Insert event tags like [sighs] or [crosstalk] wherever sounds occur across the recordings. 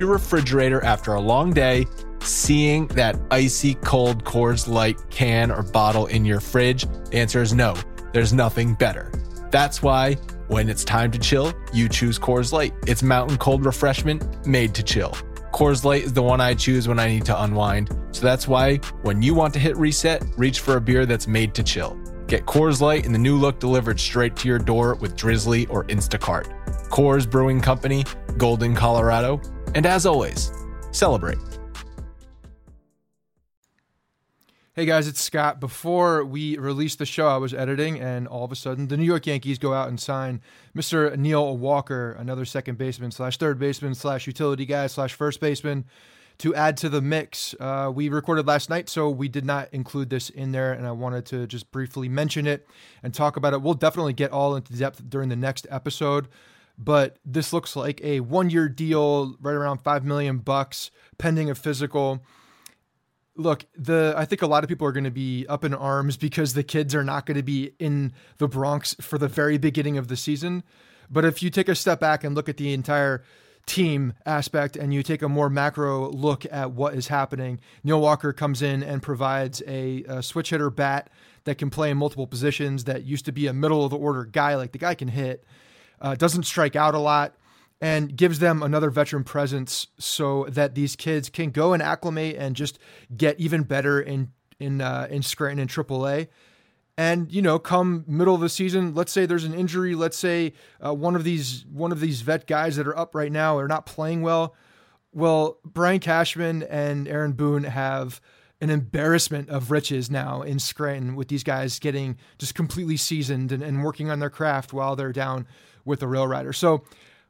your refrigerator after a long day seeing that icy cold Coors Light can or bottle in your fridge? The answer is no. There's nothing better. That's why when it's time to chill, you choose Coors Light. It's mountain cold refreshment made to chill. Coors Light is the one I choose when I need to unwind. So that's why when you want to hit reset, reach for a beer that's made to chill. Get Coors Light in the new look delivered straight to your door with Drizzly or Instacart. Coors Brewing Company, Golden, Colorado. And as always, celebrate. Hey guys, it's Scott. Before we released the show, I was editing, and all of a sudden, the New York Yankees go out and sign Mr. Neil Walker, another second baseman slash third baseman slash utility guy slash first baseman, to add to the mix. Uh, we recorded last night, so we did not include this in there, and I wanted to just briefly mention it and talk about it. We'll definitely get all into depth during the next episode, but this looks like a one-year deal, right around five million bucks, pending a physical look, the I think a lot of people are going to be up in arms because the kids are not going to be in the Bronx for the very beginning of the season. But if you take a step back and look at the entire team aspect and you take a more macro look at what is happening, Neil Walker comes in and provides a, a switch hitter bat that can play in multiple positions that used to be a middle of the order guy. Like the guy can hit, uh, doesn't strike out a lot and gives them another veteran presence so that these kids can go and acclimate and just get even better in in uh, in Scranton and AAA. And you know, come middle of the season, let's say there's an injury. Let's say uh, one of these one of these vet guys that are up right now are not playing well. Well, Brian Cashman and Aaron Boone have an embarrassment of riches now in Scranton with these guys getting just completely seasoned and, and working on their craft while they're down with the rail rider. So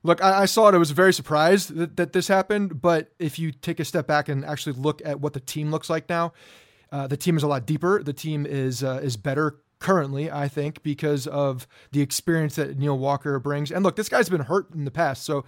Look, I, I, saw it. I was very surprised that, that, this happened. But if you take a step back and actually look at what the team looks like now, uh, the team is a lot deeper. The team is uh, is better currently, I think, because of the experience that Neil Walker brings. And look, this guy's been hurt in the past, so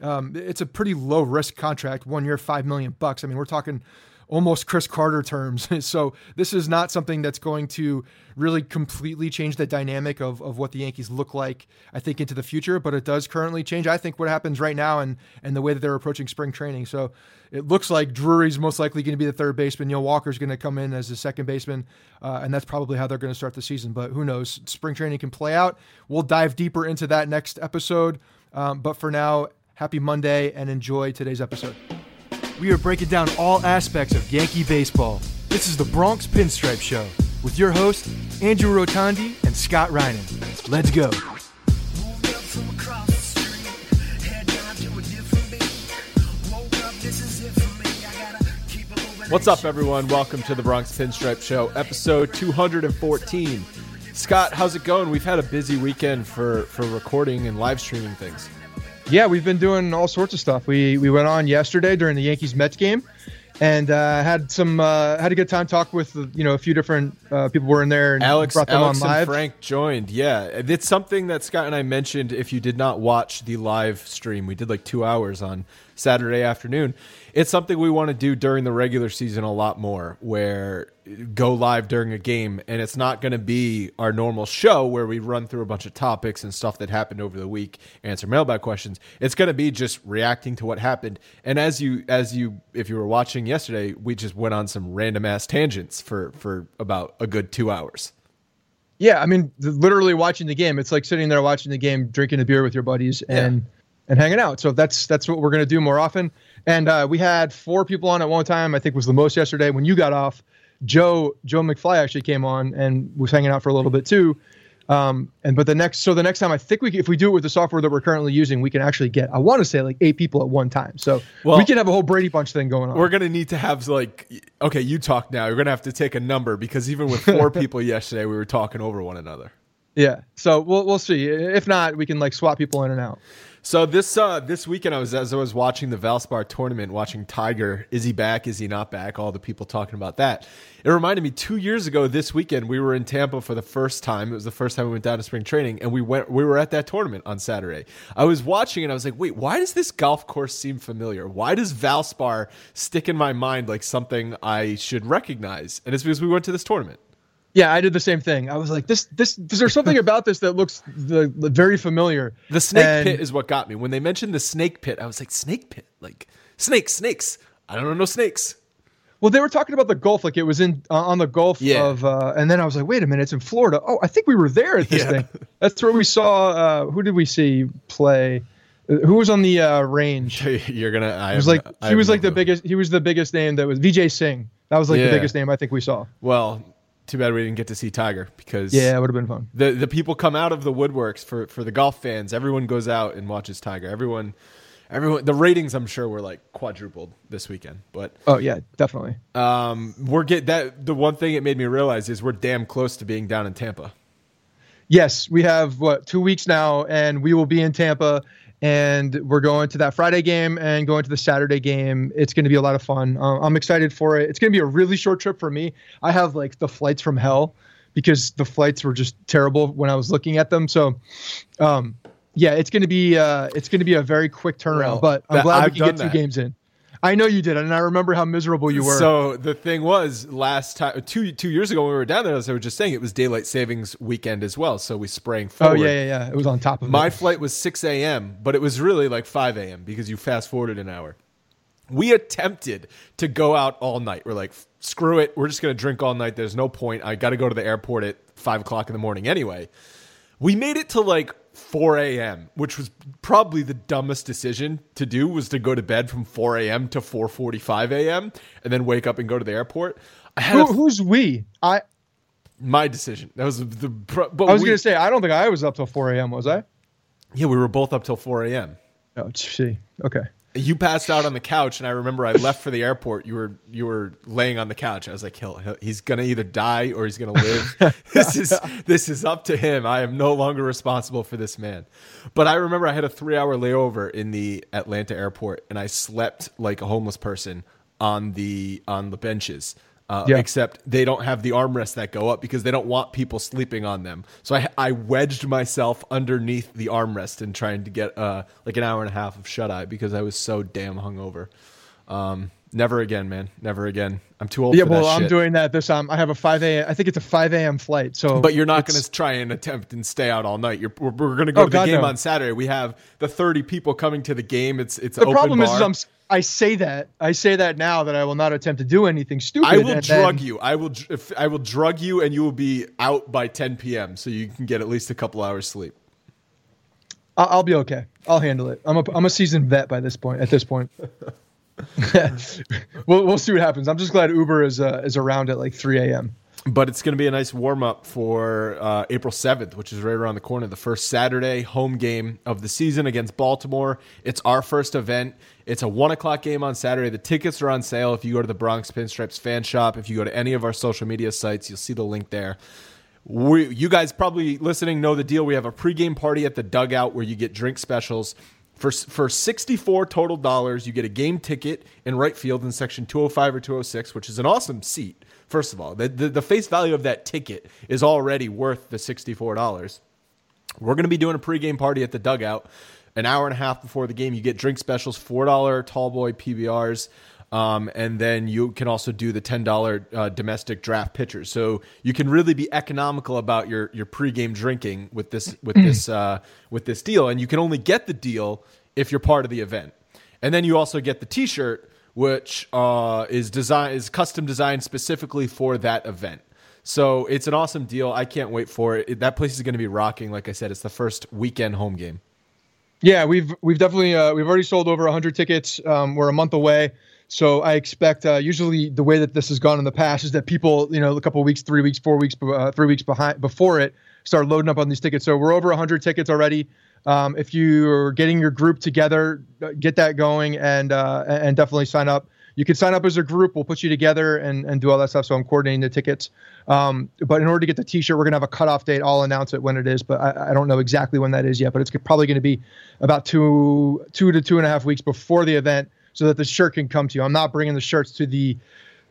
um, it's a pretty low risk contract. One year, five million bucks. I mean, we're talking almost Chris Carter terms. [laughs] so this is not something that's going to really completely change the dynamic of, of what the Yankees look like, I think, into the future, but it does currently change, I think, what happens right now and, and the way that they're approaching spring training. So it looks like Drury's most likely going to be the third baseman. Neil Walker's going to come in as the second baseman, uh, and that's probably how they're going to start the season. But who knows? Spring training can play out. We'll dive deeper into that next episode. Um, but for now, happy Monday and enjoy today's episode. We are breaking down all aspects of Yankee baseball. This is the Bronx Pinstripe Show with your hosts, Andrew Rotondi and Scott Reinen. Let's go. What's up, everyone? Welcome to the Bronx Pinstripe Show, episode 214. Scott, how's it going? We've had a busy weekend for, for recording and live streaming things. Yeah, we've been doing all sorts of stuff. We we went on yesterday during the Yankees Mets game, and uh, had some uh, had a good time talk with you know a few different uh, people were in there. And Alex, brought them Alex on live. and Frank joined. Yeah, it's something that Scott and I mentioned. If you did not watch the live stream, we did like two hours on Saturday afternoon. It's something we want to do during the regular season a lot more, where go live during a game, and it's not going to be our normal show where we run through a bunch of topics and stuff that happened over the week, answer mailbag questions. It's going to be just reacting to what happened. And as you, as you, if you were watching yesterday, we just went on some random ass tangents for for about a good two hours. Yeah, I mean, literally watching the game. It's like sitting there watching the game, drinking a beer with your buddies, and. Yeah and hanging out. So that's that's what we're going to do more often. And uh, we had four people on at one time. I think was the most yesterday when you got off. Joe Joe McFly actually came on and was hanging out for a little bit too. Um, and but the next so the next time I think we if we do it with the software that we're currently using, we can actually get I want to say like eight people at one time. So well, we can have a whole Brady Bunch thing going on. We're gonna need to have like okay, you talk now. You're gonna have to take a number because even with four [laughs] people yesterday, we were talking over one another. Yeah. So we'll we'll see. If not, we can like swap people in and out. So this uh, this weekend, I was as I was watching the Valspar tournament, watching Tiger. Is he back? Is he not back? All the people talking about that. It reminded me two years ago this weekend we were in Tampa for the first time. It was the first time we went down to spring training, and we went. We were at that tournament on Saturday. I was watching, and I was like, "Wait, why does this golf course seem familiar? Why does Valspar stick in my mind like something I should recognize?" And it's because we went to this tournament. Yeah, I did the same thing. I was like, this, this, is there something [laughs] about this that looks the, the very familiar? The snake and, pit is what got me. When they mentioned the snake pit, I was like, snake pit, like snakes, snakes. I don't know no snakes. Well, they were talking about the Gulf, like it was in uh, on the Gulf yeah. of, uh, and then I was like, wait a minute, it's in Florida. Oh, I think we were there at this yeah. thing. That's where we saw. Uh, who did we see play? Uh, who was on the uh, range? [laughs] You're gonna. I was like he was like the biggest. He was the biggest name that was Vijay Singh. That was like yeah. the biggest name I think we saw. Well, too bad we didn't get to see Tiger because yeah, it would have been fun. The the people come out of the woodworks for for the golf fans. Everyone goes out and watches Tiger. Everyone, everyone. The ratings I'm sure were like quadrupled this weekend. But oh yeah, definitely. Um, we're get that. The one thing it made me realize is we're damn close to being down in Tampa. Yes, we have what two weeks now, and we will be in Tampa and we're going to that Friday game and going to the Saturday game. It's going to be a lot of fun. Uh, I'm excited for it. It's going to be a really short trip for me. I have like the flights from hell because the flights were just terrible when I was looking at them. So, um, yeah, it's going to be uh, it's going to be a very quick turnaround. Well, but I'm glad I've we can get two that. games in. I know you did, and I remember how miserable you were. So the thing was, last time two two years ago when we were down there, as I was just saying, it was daylight savings weekend as well. So we sprang forward. Oh yeah, yeah, yeah. It was on top of my it. flight was six a.m., but it was really like five a.m. because you fast forwarded an hour. We attempted to go out all night. We're like, screw it, we're just gonna drink all night. There's no point. I got to go to the airport at five o'clock in the morning anyway. We made it to like 4 a.m., which was probably the dumbest decision to do was to go to bed from 4 a.m. to 4:45 a.m. and then wake up and go to the airport. Who, who's we? I my decision. That was the. But I was going to say I don't think I was up till 4 a.m. Was I? Yeah, we were both up till 4 a.m. Oh, see, okay. You passed out on the couch, and I remember I left for the airport. You were you were laying on the couch. I was like, he'll, he'll he's gonna either die or he's gonna live. [laughs] this is this is up to him. I am no longer responsible for this man. But I remember I had a three hour layover in the Atlanta airport, and I slept like a homeless person on the on the benches. Uh, yeah. Except they don't have the armrests that go up because they don't want people sleeping on them. So I, I wedged myself underneath the armrest and trying to get uh, like an hour and a half of shut eye because I was so damn hungover. Um, never again, man. Never again. I'm too old. Yeah, well, I'm doing that this time. I have a 5 a. I think it's a 5 a.m. flight. So, but you're not going to try and attempt and stay out all night. You're, we're, we're going to go oh, to the God, game no. on Saturday. We have the 30 people coming to the game. It's it's the problem is I'm I say that I say that now that I will not attempt to do anything stupid. I will drug then, you. I will. If, I will drug you, and you will be out by 10 p.m. So you can get at least a couple hours sleep. I'll be okay. I'll handle it. I'm a I'm a seasoned vet by this point. At this point, [laughs] [laughs] we'll we'll see what happens. I'm just glad Uber is uh, is around at like 3 a.m but it's going to be a nice warm up for uh, April 7th, which is right around the corner, the first Saturday home game of the season against Baltimore. It's our first event. It's a one o'clock game on Saturday. The tickets are on sale if you go to the Bronx Pinstripes fan shop. If you go to any of our social media sites, you'll see the link there. We, you guys probably listening know the deal. We have a pregame party at the dugout where you get drink specials. For, for 64 total dollars, you get a game ticket in right field in section 205 or 206, which is an awesome seat. First of all, the, the, the face value of that ticket is already worth the $64. We're going to be doing a pregame party at the dugout. an hour and a half before the game. You get drink specials, four dollar tall boy PBRs. Um, and then you can also do the ten dollar uh, domestic draft pitchers. So you can really be economical about your your pregame drinking with this with this uh, with this deal, and you can only get the deal if you're part of the event. And then you also get the T-shirt, which uh, is design is custom designed specifically for that event. So it's an awesome deal. I can't wait for it. That place is going to be rocking. Like I said, it's the first weekend home game. Yeah, we've we've definitely uh, we've already sold over 100 tickets. Um, we're a month away. So I expect uh, usually the way that this has gone in the past is that people, you know, a couple weeks, three weeks, four weeks, uh, three weeks behind before it start loading up on these tickets. So we're over 100 tickets already. Um, if you're getting your group together, uh, get that going and uh, and definitely sign up. You can sign up as a group. We'll put you together and, and do all that stuff. So I'm coordinating the tickets. Um, but in order to get the T-shirt, we're gonna have a cutoff date. I'll announce it when it is, but I, I don't know exactly when that is yet. But it's probably to be about two two to two and a half weeks before the event so that the shirt can come to you. I'm not bringing the shirts to the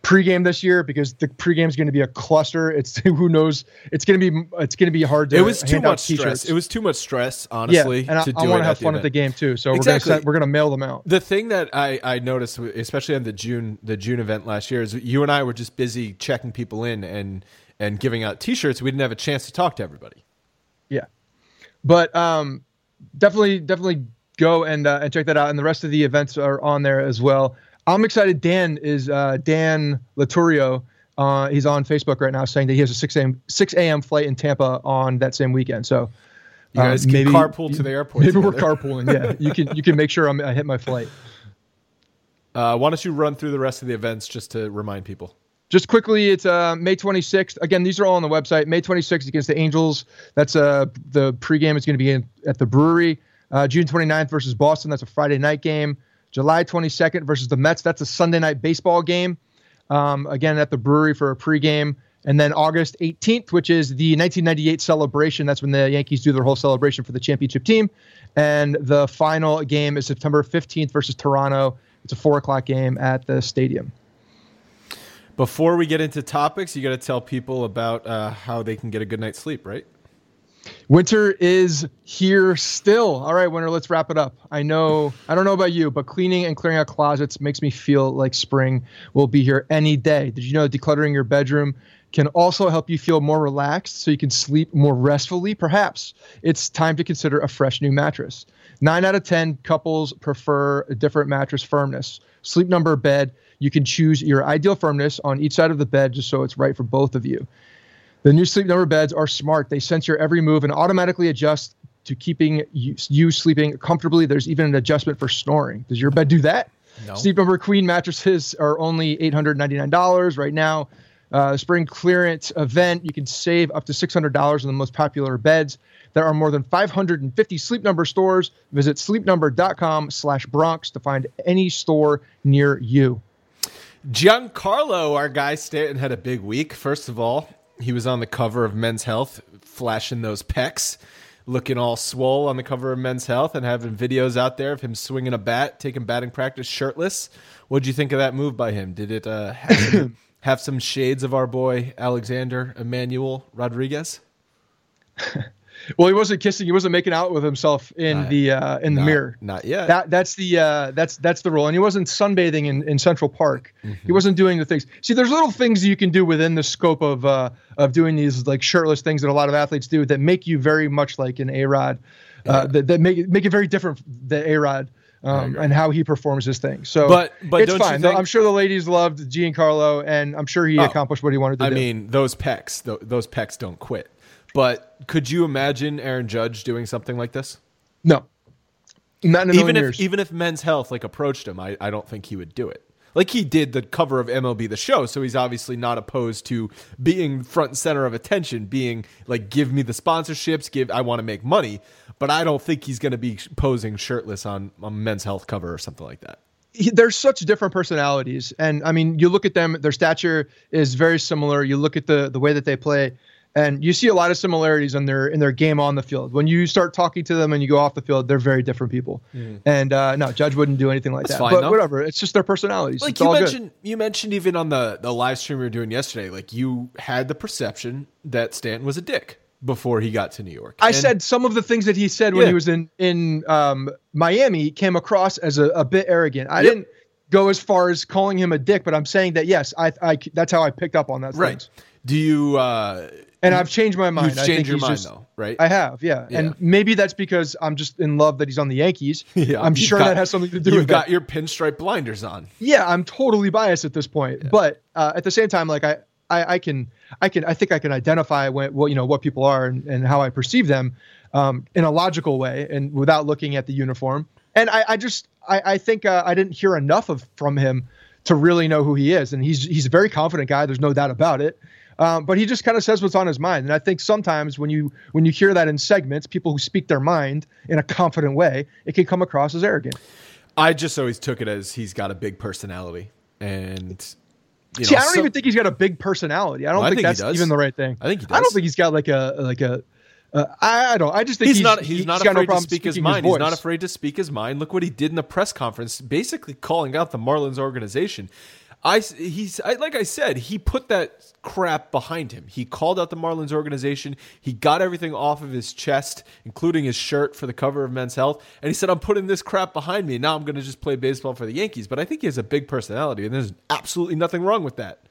pregame this year because the pregame is going to be a cluster. It's [laughs] who knows. It's going to be it's going to be hard to. It was too much stress. It was too much stress, honestly. Yeah, and I, I want to have fun at the game too. So exactly. we're going to we're going to mail them out. The thing that I I noticed, especially on the June the June event last year, is you and I were just busy checking people in and and giving out T-shirts. We didn't have a chance to talk to everybody. Yeah, but um, definitely definitely go and uh, and check that out. And the rest of the events are on there as well. I'm excited. Dan is uh, Dan Laturio. Uh, he's on Facebook right now saying that he has a 6 a.m. 6 a.m. flight in Tampa on that same weekend. So you guys uh, maybe, carpool to the airport. Maybe together. we're carpooling. Yeah, you can you can make sure I'm, i hit my flight. Uh, why don't you run through the rest of the events just to remind people? Just quickly, it's uh, May 26th. Again, these are all on the website. May 26th against the Angels. That's uh, the pregame. It's going to be in, at the brewery. Uh, June 29th versus Boston. That's a Friday night game. July 22nd versus the Mets. That's a Sunday night baseball game. Um, again, at the brewery for a pregame. And then August 18th, which is the 1998 celebration. That's when the Yankees do their whole celebration for the championship team. And the final game is September 15th versus Toronto. It's a four o'clock game at the stadium. Before we get into topics, you got to tell people about uh, how they can get a good night's sleep, right? Winter is here still. All right, winter, let's wrap it up. I know, I don't know about you, but cleaning and clearing out closets makes me feel like spring will be here any day. Did you know decluttering your bedroom can also help you feel more relaxed so you can sleep more restfully? Perhaps it's time to consider a fresh new mattress. Nine out of 10 couples prefer a different mattress firmness. Sleep Number bed, you can choose your ideal firmness on each side of the bed just so it's right for both of you. The new Sleep Number beds are smart. They sense your every move and automatically adjust to keeping you, you sleeping comfortably. There's even an adjustment for snoring. Does your bed do that? No. Sleep Number Queen mattresses are only $899 right now. Uh, spring clearance event, you can save up to $600 on the most popular beds. There are more than 550 Sleep Number stores. Visit sleepnumber.com slash Bronx to find any store near you. Giancarlo, our guy Stanton, had a big week. First of all, he was on the cover of Men's Health, flashing those pecs, looking all swole on the cover of Men's Health, and having videos out there of him swinging a bat, taking batting practice shirtless. What'd you think of that move by him? Did it uh, have, some, [coughs] have some shades of our boy Alexander Emmanuel Rodriguez? [laughs] Well, he wasn't kissing. He wasn't making out with himself in not, the uh, in the not, mirror. Not yet. That that's the uh, that's that's the rule. And he wasn't sunbathing in, in Central Park. Mm-hmm. He wasn't doing the things. See, there's little things you can do within the scope of uh, of doing these like shirtless things that a lot of athletes do that make you very much like an A Rod. Uh, yeah. that, that make make it very different the A Rod. Um, and how he performs his thing. So, but but it's fine. Think... I'm sure the ladies loved Giancarlo, and I'm sure he oh, accomplished what he wanted to I do. I mean, those pecs, th- those pecs don't quit. But could you imagine Aaron Judge doing something like this? No, not in even if years. even if Men's Health like approached him, I, I don't think he would do it. Like he did the cover of MLB The Show, so he's obviously not opposed to being front and center of attention, being like, give me the sponsorships, give I want to make money. But I don't think he's going to be posing shirtless on a Men's Health cover or something like that. He, there's such different personalities, and I mean, you look at them; their stature is very similar. You look at the the way that they play and you see a lot of similarities in their in their game on the field. When you start talking to them and you go off the field, they're very different people. Mm. And uh, no, Judge wouldn't do anything like That's that. Fine, but though. whatever, it's just their personalities. Like it's you mentioned, good. you mentioned even on the the live stream we were doing yesterday, like you had the perception that Stanton was a dick. before he got to New York. I and, said some of the things that he said when he was in in um, Miami came across as a, a bit arrogant. I yep. didn't go as far as calling him a dick, but I'm saying that yes, I, I that's how I picked up on that. Right. Things. Do you? Uh, and I've changed my mind. You've changed your mind just, though, right? I have, yeah. yeah. And maybe that's because I'm just in love that he's on the Yankees. [laughs] yeah, I'm sure got, that has something to do. With it. You've got that. your pinstripe blinders on. Yeah, I'm totally biased at this point, yeah. but uh, at the same time, like I, I, I, can, I can, I think I can identify what, what you know, what people are and, and how I perceive them um, in a logical way and without looking at the uniform. And I, I just, I, I think uh, I didn't hear enough of from him to really know who he is. And he's he's a very confident guy. There's no doubt about it. Um, but he just kind of says what's on his mind. And I think sometimes when you when you hear that in segments, people who speak their mind in a confident way, it can come across as arrogant. I just always took it as he's got a big personality, and you know, see, I don't so, even think he's got a big personality. I don't well, think, I think that's even the right thing. I think he does. I don't think he's got like a like a. Uh, I, I don't. I just think he's, he's not. He's, he's not afraid no to speak his mind. His he's not afraid to speak his mind. Look what he did in the press conference, basically calling out the Marlins organization. I he's I, like I said, he put that crap behind him. He called out the Marlins organization. He got everything off of his chest, including his shirt for the cover of Men's Health, and he said, "I'm putting this crap behind me. Now I'm going to just play baseball for the Yankees." But I think he has a big personality, and there's absolutely nothing wrong with that.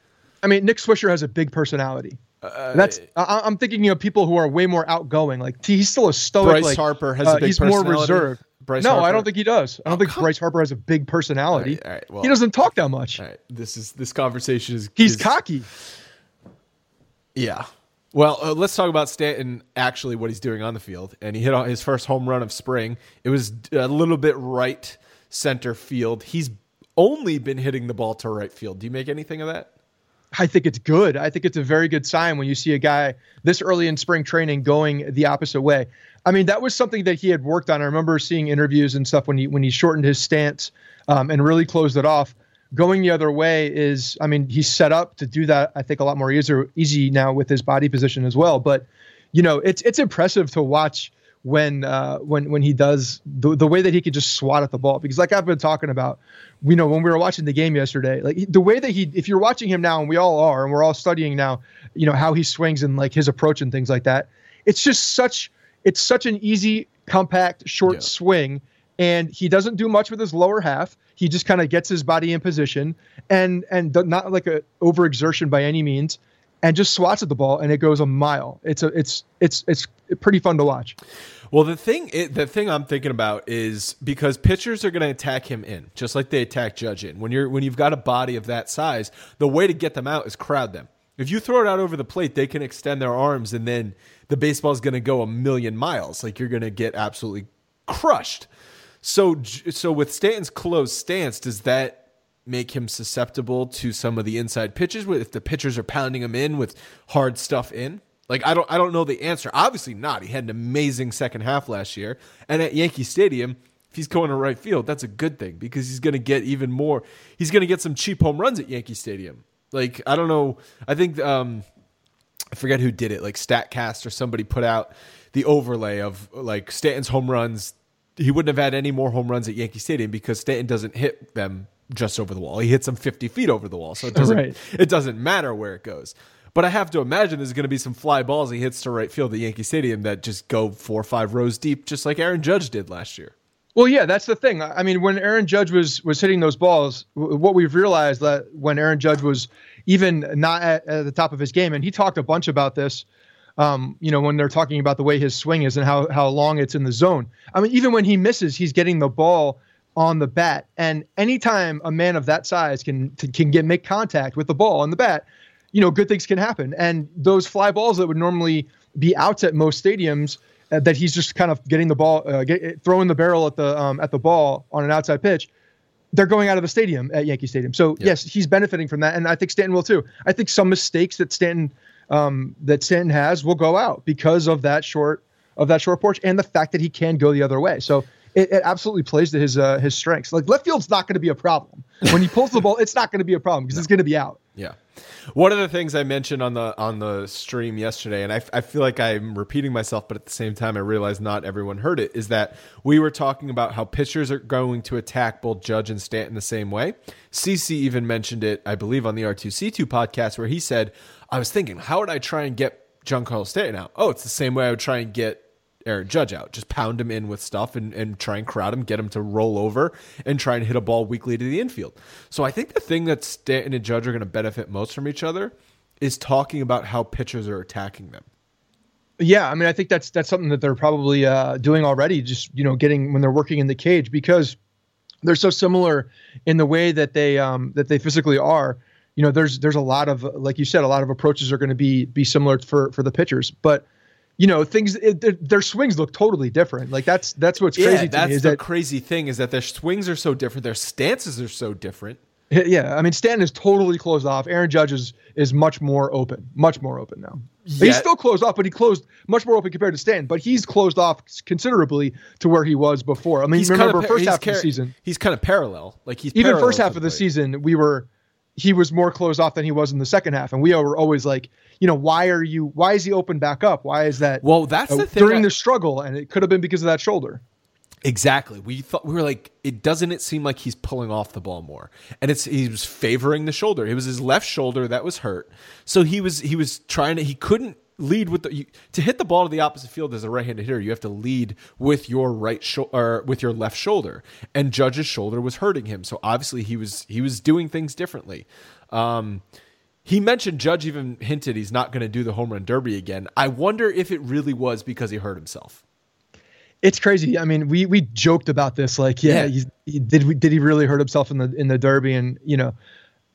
I mean, Nick Swisher has a big personality. Uh, that's I, am thinking you know people who are way more outgoing. Like he's still a stoic. Bryce like, Harper has uh, a big personality. he's more reserved. Bryce no, Harper? I don't think he does. I don't oh, think Bryce Harper has a big personality. All right, all right, well, he doesn't talk that much. This is this conversation is he's is, cocky. Yeah. Well, uh, let's talk about Stanton. Actually, what he's doing on the field, and he hit on his first home run of spring. It was a little bit right center field. He's only been hitting the ball to right field. Do you make anything of that? I think it's good. I think it's a very good sign when you see a guy this early in spring training going the opposite way. I mean, that was something that he had worked on. I remember seeing interviews and stuff when he when he shortened his stance um, and really closed it off. Going the other way is, I mean, he's set up to do that. I think a lot more easier, easy now with his body position as well. But you know, it's it's impressive to watch when uh, when when he does the, the way that he can just swat at the ball because like I've been talking about you know when we were watching the game yesterday like the way that he if you're watching him now and we all are and we're all studying now you know how he swings and like his approach and things like that it's just such it's such an easy, compact, short yeah. swing, and he doesn't do much with his lower half. He just kind of gets his body in position, and and not like a overexertion by any means, and just swats at the ball, and it goes a mile. It's a it's it's it's pretty fun to watch. Well, the thing it, the thing I'm thinking about is because pitchers are going to attack him in, just like they attack Judge in. When you're when you've got a body of that size, the way to get them out is crowd them. If you throw it out over the plate, they can extend their arms and then the baseball is going to go a million miles. Like you're going to get absolutely crushed. So, so with Stanton's closed stance, does that make him susceptible to some of the inside pitches? If the pitchers are pounding him in with hard stuff in, like I don't, I don't know the answer. Obviously not. He had an amazing second half last year, and at Yankee Stadium, if he's going to right field, that's a good thing because he's going to get even more. He's going to get some cheap home runs at Yankee Stadium. Like I don't know. I think um, I forget who did it. Like Statcast or somebody put out the overlay of like Stanton's home runs. He wouldn't have had any more home runs at Yankee Stadium because Stanton doesn't hit them just over the wall. He hits them 50 feet over the wall. So it doesn't right. it doesn't matter where it goes. But I have to imagine there's going to be some fly balls he hits to right field at Yankee Stadium that just go four or five rows deep, just like Aaron Judge did last year. Well, yeah, that's the thing. I mean, when Aaron Judge was was hitting those balls, what we've realized that when Aaron Judge was even not at, at the top of his game, and he talked a bunch about this. Um, you know, when they're talking about the way his swing is and how how long it's in the zone. I mean, even when he misses, he's getting the ball on the bat. And anytime a man of that size can can get make contact with the ball on the bat, you know, good things can happen. And those fly balls that would normally be outs at most stadiums uh, that he's just kind of getting the ball, uh, get, throwing the barrel at the um, at the ball on an outside pitch. They're going out of the stadium at Yankee Stadium. So yes, he's benefiting from that, and I think Stanton will too. I think some mistakes that Stanton um, that Stanton has will go out because of that short of that short porch and the fact that he can go the other way. So it, it absolutely plays to his uh, his strengths. Like left field's not going to be a problem when he pulls the ball. It's not going to be a problem because no. it's going to be out. Yeah. One of the things I mentioned on the on the stream yesterday, and I, I feel like I'm repeating myself, but at the same time, I realize not everyone heard it, is that we were talking about how pitchers are going to attack both Judge and Stanton the same way. CC even mentioned it, I believe, on the R2C2 podcast, where he said, I was thinking, how would I try and get Giancarlo Stanton out. Oh, it's the same way I would try and get Aaron Judge out. Just pound him in with stuff and, and try and crowd him, get him to roll over and try and hit a ball weakly to the infield. So I think the thing that Stanton and Judge are going to benefit most from each other is talking about how pitchers are attacking them. Yeah, I mean, I think that's that's something that they're probably uh, doing already. Just you know, getting when they're working in the cage because they're so similar in the way that they um, that they physically are. You know, there's there's a lot of like you said, a lot of approaches are going to be be similar for for the pitchers, but you know things it, their swings look totally different. Like that's that's what's crazy yeah, that's the that, crazy thing is that their swings are so different their stances are so different. Yeah i mean stanton is totally closed off. Aaron judge is is much more open much more open now. Yet, he's still closed off but he closed much more open compared to stanton but he's closed off considerably to where he was before. I mean remember kind of, first half car- of the season. he's kind of parallel like he's even first half of the season we were he was more closed off than he was in the second half and we were always like you know, why are you? Why is he open back up? Why is that? Well, that's uh, the thing during I, the struggle, and it could have been because of that shoulder. Exactly. We thought we were like, it doesn't it seem like he's pulling off the ball more, and it's he was favoring the shoulder. It was his left shoulder that was hurt, so he was he was trying to he couldn't lead with the you, to hit the ball to the opposite field as a right-handed hitter. You have to lead with your right shoulder or with your left shoulder, and Judge's shoulder was hurting him. So obviously he was he was doing things differently. Um, he mentioned Judge even hinted he's not going to do the home run derby again. I wonder if it really was because he hurt himself. It's crazy. I mean, we we joked about this, like, yeah, yeah. He, did we, did he really hurt himself in the in the derby? And you know,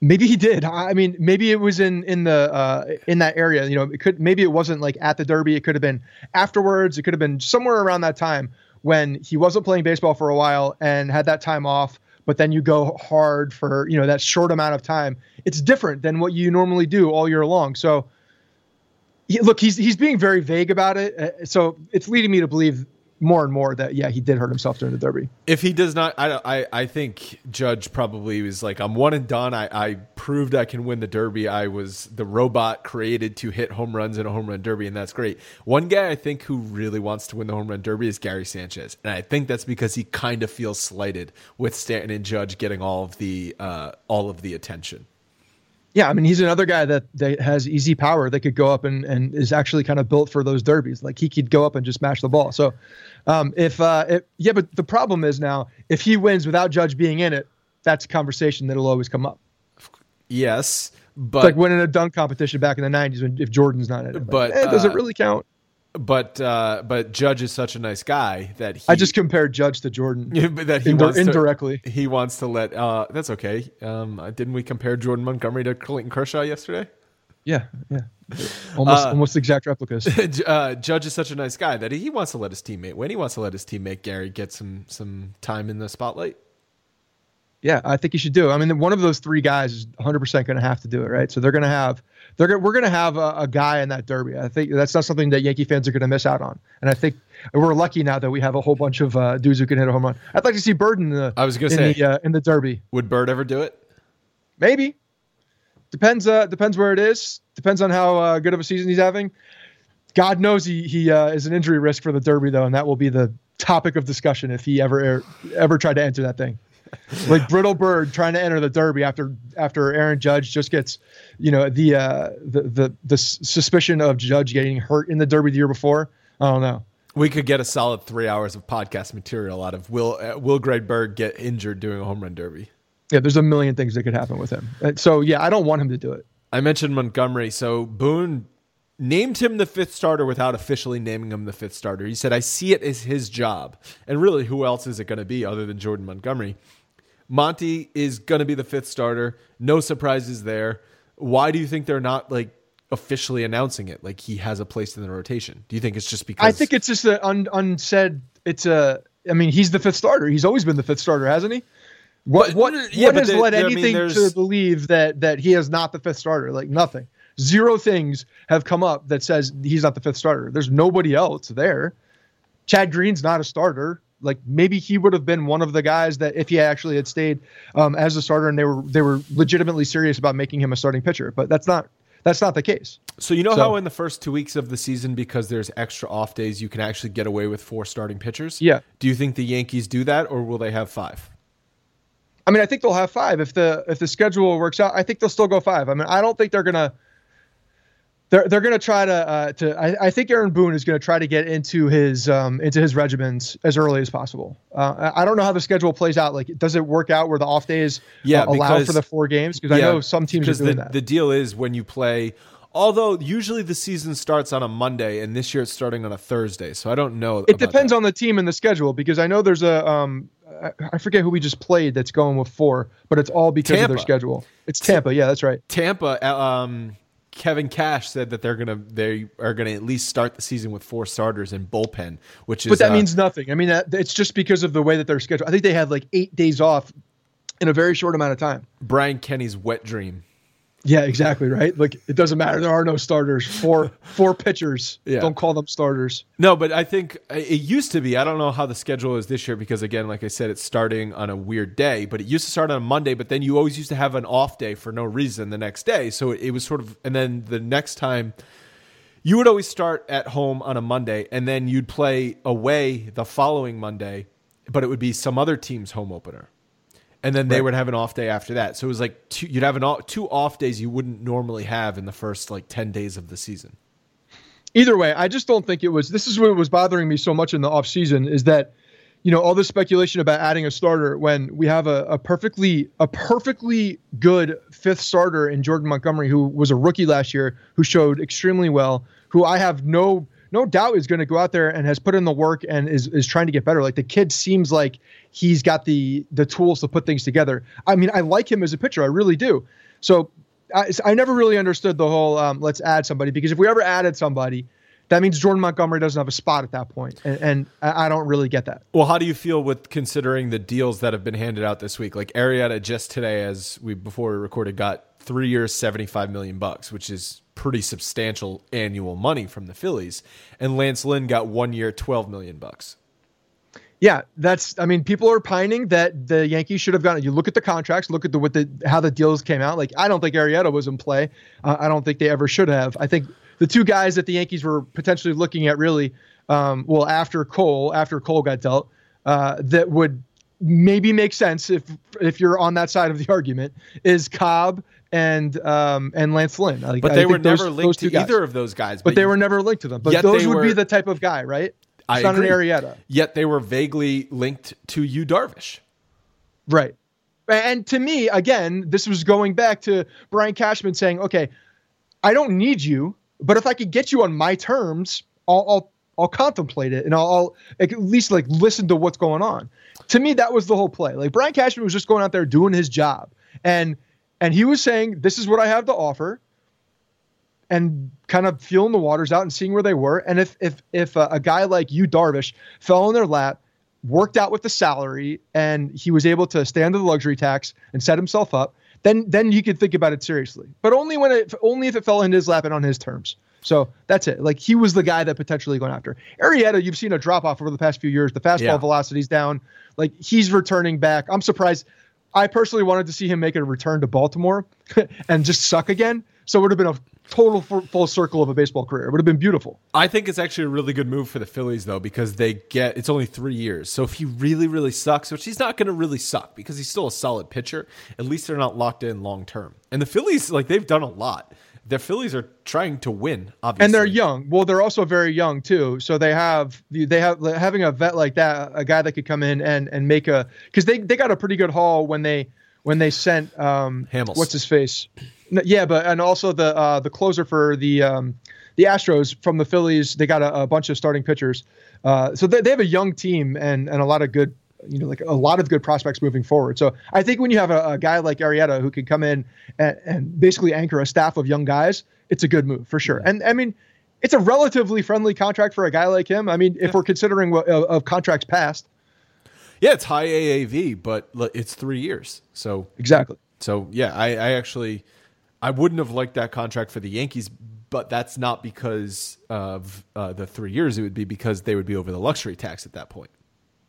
maybe he did. I mean, maybe it was in in the uh, in that area. You know, it could maybe it wasn't like at the derby. It could have been afterwards. It could have been somewhere around that time when he wasn't playing baseball for a while and had that time off but then you go hard for you know that short amount of time. It's different than what you normally do all year long. So he, look, he's he's being very vague about it. Uh, so it's leading me to believe more and more that yeah he did hurt himself during the derby. If he does not i i, I think judge probably was like i'm one and done. I, I proved i can win the derby. I was the robot created to hit home runs in a home run derby and that's great. One guy i think who really wants to win the home run derby is gary sanchez and i think that's because he kind of feels slighted with stanton and judge getting all of the uh, all of the attention yeah, I mean, he's another guy that, that has easy power that could go up and, and is actually kind of built for those derbies. Like he could go up and just smash the ball. So, um, if, uh, if, yeah, but the problem is now if he wins without Judge being in it, that's a conversation that'll always come up. Yes, but it's like winning a dunk competition back in the '90s when if Jordan's not in it. But like, eh, does uh, it really count? But uh, but Judge is such a nice guy that he, I just compared Judge to Jordan. [laughs] that he Ind- indirectly. To, he wants to let. Uh, that's okay. Um, didn't we compare Jordan Montgomery to Clayton Kershaw yesterday? Yeah, yeah, almost uh, almost exact replicas. [laughs] Uh, Judge is such a nice guy that he wants to let his teammate win. He wants to let his teammate Gary get some some time in the spotlight. Yeah, I think he should do. I mean, one of those three guys is 100 percent going to have to do it, right? So they're going to have they're we're going to have a, a, guy in that derby. I think that's not something that Yankee fans are going to miss out on. And I think we're lucky now that we have a whole bunch of uh, dudes who can hit a home run. I'd like to see Bird in the. I was going to say the, uh, in the derby. Would Bird ever do it? Maybe. Depends. Uh, depends where it is. Depends on how uh, good of a season he's having. God knows he he uh, is an injury risk for the derby though, and that will be the topic of discussion if he ever ever tried to enter that thing [laughs] like brittle bird trying to enter the derby after after Aaron Judge just gets, you know, the uh, the the the suspicion of Judge getting hurt in the derby the year before. I don't know. We could get a solid three hours of podcast material out of Will uh, Will Greg Bird get injured doing a home run derby. Yeah, there's a million things that could happen with him. Uh, so yeah, I don't want him to do it. I mentioned Montgomery. So Boone named him the fifth starter without officially naming him the fifth starter. He said, I see it as his job. And really, who else is it going to be other than Jordan Montgomery? Monty is going to be the fifth starter. No surprises there. Why do you think they're not like officially announcing it? Like he has a place in the rotation. Do you think it's just because? I think it's just an un- unsaid. It's a. I mean, he's the fifth starter. He's always been the fifth starter, hasn't he? What but, what yeah, what has led anything I mean, to believe that that he is not the fifth starter? Like nothing. Zero things have come up that says he's not the fifth starter. There's nobody else there. Chad Green's not a starter like maybe he would have been one of the guys that if he actually had stayed um, as a starter and they were they were legitimately serious about making him a starting pitcher, but that's not that's not the case. So you know so, how in the first two weeks of the season, because there's extra off days, you can actually get away with four starting pitchers. Yeah. Do you think the Yankees do that, or will they have five? I mean, I think they'll have five if the if the schedule works out. I think they'll still go five. I mean, I don't think they're gonna. They're they're going to try to uh, to. I, I, think Aaron Boone is going to try to get into his um, into his regimens as early as possible. Uh, I don't know how the schedule plays out. Like, does it work out where the off days yeah, uh, allow for the four games? Because yeah, I know some teams are doing the, that. The deal is when you play. Although usually the season starts on a Monday, and this year it's starting on a Thursday, so I don't know. It depends that. on the team and the schedule because I know there's a um, I forget who we just played that's going with four, but it's all because Tampa. of their schedule. It's Tampa, yeah, that's right. Tampa, uh, um, Kevin Cash said that they're gonna they are gonna at least start the season with four starters in bullpen, which is. But that uh, means nothing. I mean, that, it's just because of the way that they're scheduled. I think they had like eight days off in a very short amount of time. Brian Kenny's wet dream. Yeah, exactly right. Like it doesn't matter. There are no starters. Four [laughs] four pitchers. Yeah. Don't call them starters. No, but I think uh, it used to be. I don't know how the schedule is this year because again, like I said, it's starting on a weird day. But it used to start on a Monday. But then you always used to have an off day for no reason the next day. So it, it was sort of, and then the next time. You would always start at home on a Monday, and then you'd play away the following Monday, but it would be some other team's home opener and then they right. would have an off day after that. So it was like two, you'd have an off, two off days you wouldn't normally have in the first like ten days of the season. Either way, I just don't think it was. This is what was bothering me so much in the off season is that, you know, all this speculation about adding a starter when we have a, a perfectly a perfectly good fifth starter in Jordan Montgomery, who was a rookie last year, who showed extremely well, who I have no no doubt is going to go out there and has put in the work and is is trying to get better. Like the kid seems like he's got the the tools to put things together. I mean, I like him as a pitcher, I really do. So I, I never really understood the whole um, let's add somebody because if we ever added somebody, that means Jordan Montgomery doesn't have a spot at that point, and, and, I don't really get that. Well, how do you feel with considering the deals that have been handed out this week? Like Arrieta just today, as we before we recorded, got three years, seventy five million bucks, which is pretty substantial annual money from the Phillies, and Lance Lynn got one year, twelve million bucks. Yeah, that's. I mean, people are pining that the Yankees should have gotten. You look at the contracts, look at the what the how the deals came out. Like, I don't think Arrieta was in play. Uh, I don't think they ever should have. I think the two guys that the Yankees were potentially looking at, really, um, well, after Cole, after Cole got dealt, uh, that would maybe make sense if if you're on that side of the argument is Cobb and um, and Lance Lynn. Like, but they I were never those, linked those to either of those guys. But, but they you, were never linked to them. But those would were, be the type of guy, right? I not agree. an Arrieta. Yet they were vaguely linked to Yu Darvish. Right. And to me, again, this was going back to Brian Cashman saying, "Okay, I don't need you, but if I could get you on my terms, I'll I'll, I'll contemplate it and I'll, I'll at least like listen to what's going on." To me, that was the whole play. Like Brian Cashman was just going out there doing his job, and and he was saying, This is what I have to offer, and kind of feeling the waters out and seeing where they were. And if if if a, a guy like Yu Darvish fell in their lap, worked out with the salary, and he was able to stay under the luxury tax and set himself up, then then you could think about it seriously. But only when it only if it fell in his lap and on his terms. So that's it. Like he was the guy that potentially going after. Arrieta. you've seen a drop off over the past few years. The fastball yeah. velocity's down. Like he's returning back. I'm surprised. I personally wanted to see him make a return to Baltimore [laughs] and just suck again. So it would have been a total full circle of a baseball career. It would have been beautiful. I think it's actually a really good move for the Phillies though because they get it's only 3 years. So if he really really sucks, which he's not going to really suck because he's still a solid pitcher, at least they're not locked in long term. And the Phillies like they've done a lot the Phillies are trying to win, obviously, and they're young. Well, they're also very young too. So they have they have having a vet like that, a guy that could come in and and make a because they they got a pretty good haul when they when they sent um Hamels. what's his face, yeah, but and also the uh the closer for the um the Astros from the Phillies. They got a, a bunch of starting pitchers. Uh, so they, they have a young team and and a lot of good you know, like a lot of good prospects moving forward. So I think when you have a, a guy like Arrieta who can come in and, and, basically anchor a staff of young guys, it's a good move for sure. And I mean, it's a relatively friendly contract for a guy like him. I mean, if we're considering what, of, of contracts past. Yeah, it's high AAV, but it's three years. So exactly. So yeah, I, I actually I wouldn't have liked that contract for the Yankees, but that's not because of uh, the three years. It would be because they would be over the luxury tax at that point.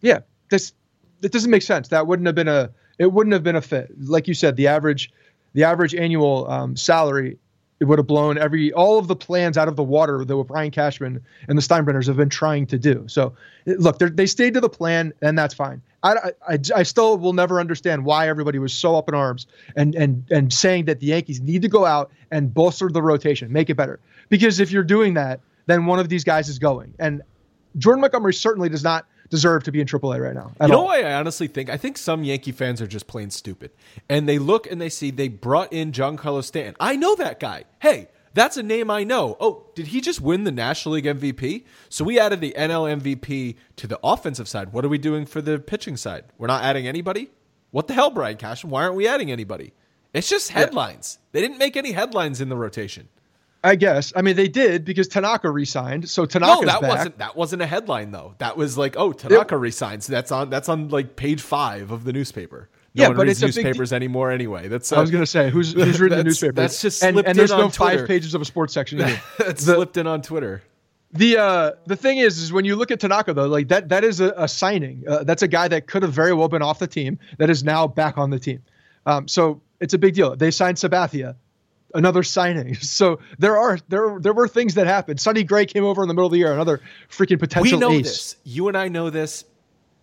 Yeah, this it doesn't make sense. That wouldn't have been a it wouldn't have been a fit. Like you said, the average the average annual um, salary it would have blown every all of the plans out of the water that what Brian Cashman and the Steinbrenners have been trying to do. So look, they stayed to the plan, and that's fine. I, I, I still will never understand why everybody was so up in arms and and and saying that the Yankees need to go out and bolster the rotation, make it better. Because if you're doing that, then one of these guys is going. And Jordan Montgomery certainly does not deserve to be in AAA right now. You know all. why I honestly think? I think some Yankee fans are just plain stupid. And they look and they see they brought in Giancarlo Stanton. I know that guy. Hey, that's a name I know. Oh, did he just win the National League MVP? So we added the NL MVP to the offensive side. What are we doing for the pitching side? We're not adding anybody? What the hell, Brian Cashman? Why aren't we adding anybody? It's just headlines. Yeah. They didn't make any headlines in the rotation. I guess. I mean, they did because Tanaka resigned. So Tanaka. No, that back. wasn't that wasn't a headline though. That was like, oh, Tanaka it, resigns. That's on that's on like page five of the newspaper. No yeah, one but reads it's newspapers anymore anyway. That's uh, I was going to say who's who's reading the newspaper. That's just and, and there's no Twitter. five pages of a sports section. that's [laughs] the, slipped in on Twitter. The uh, the thing is, is when you look at Tanaka though, like that that is a, a signing. Uh, that's a guy that could have very well been off the team that is now back on the team. Um, so it's a big deal. They signed Sabathia another signing. [laughs] So there are there there were things that happened. Sonny Gray came over in the middle of the year, another freaking potential. We know ace. this. You and I know this.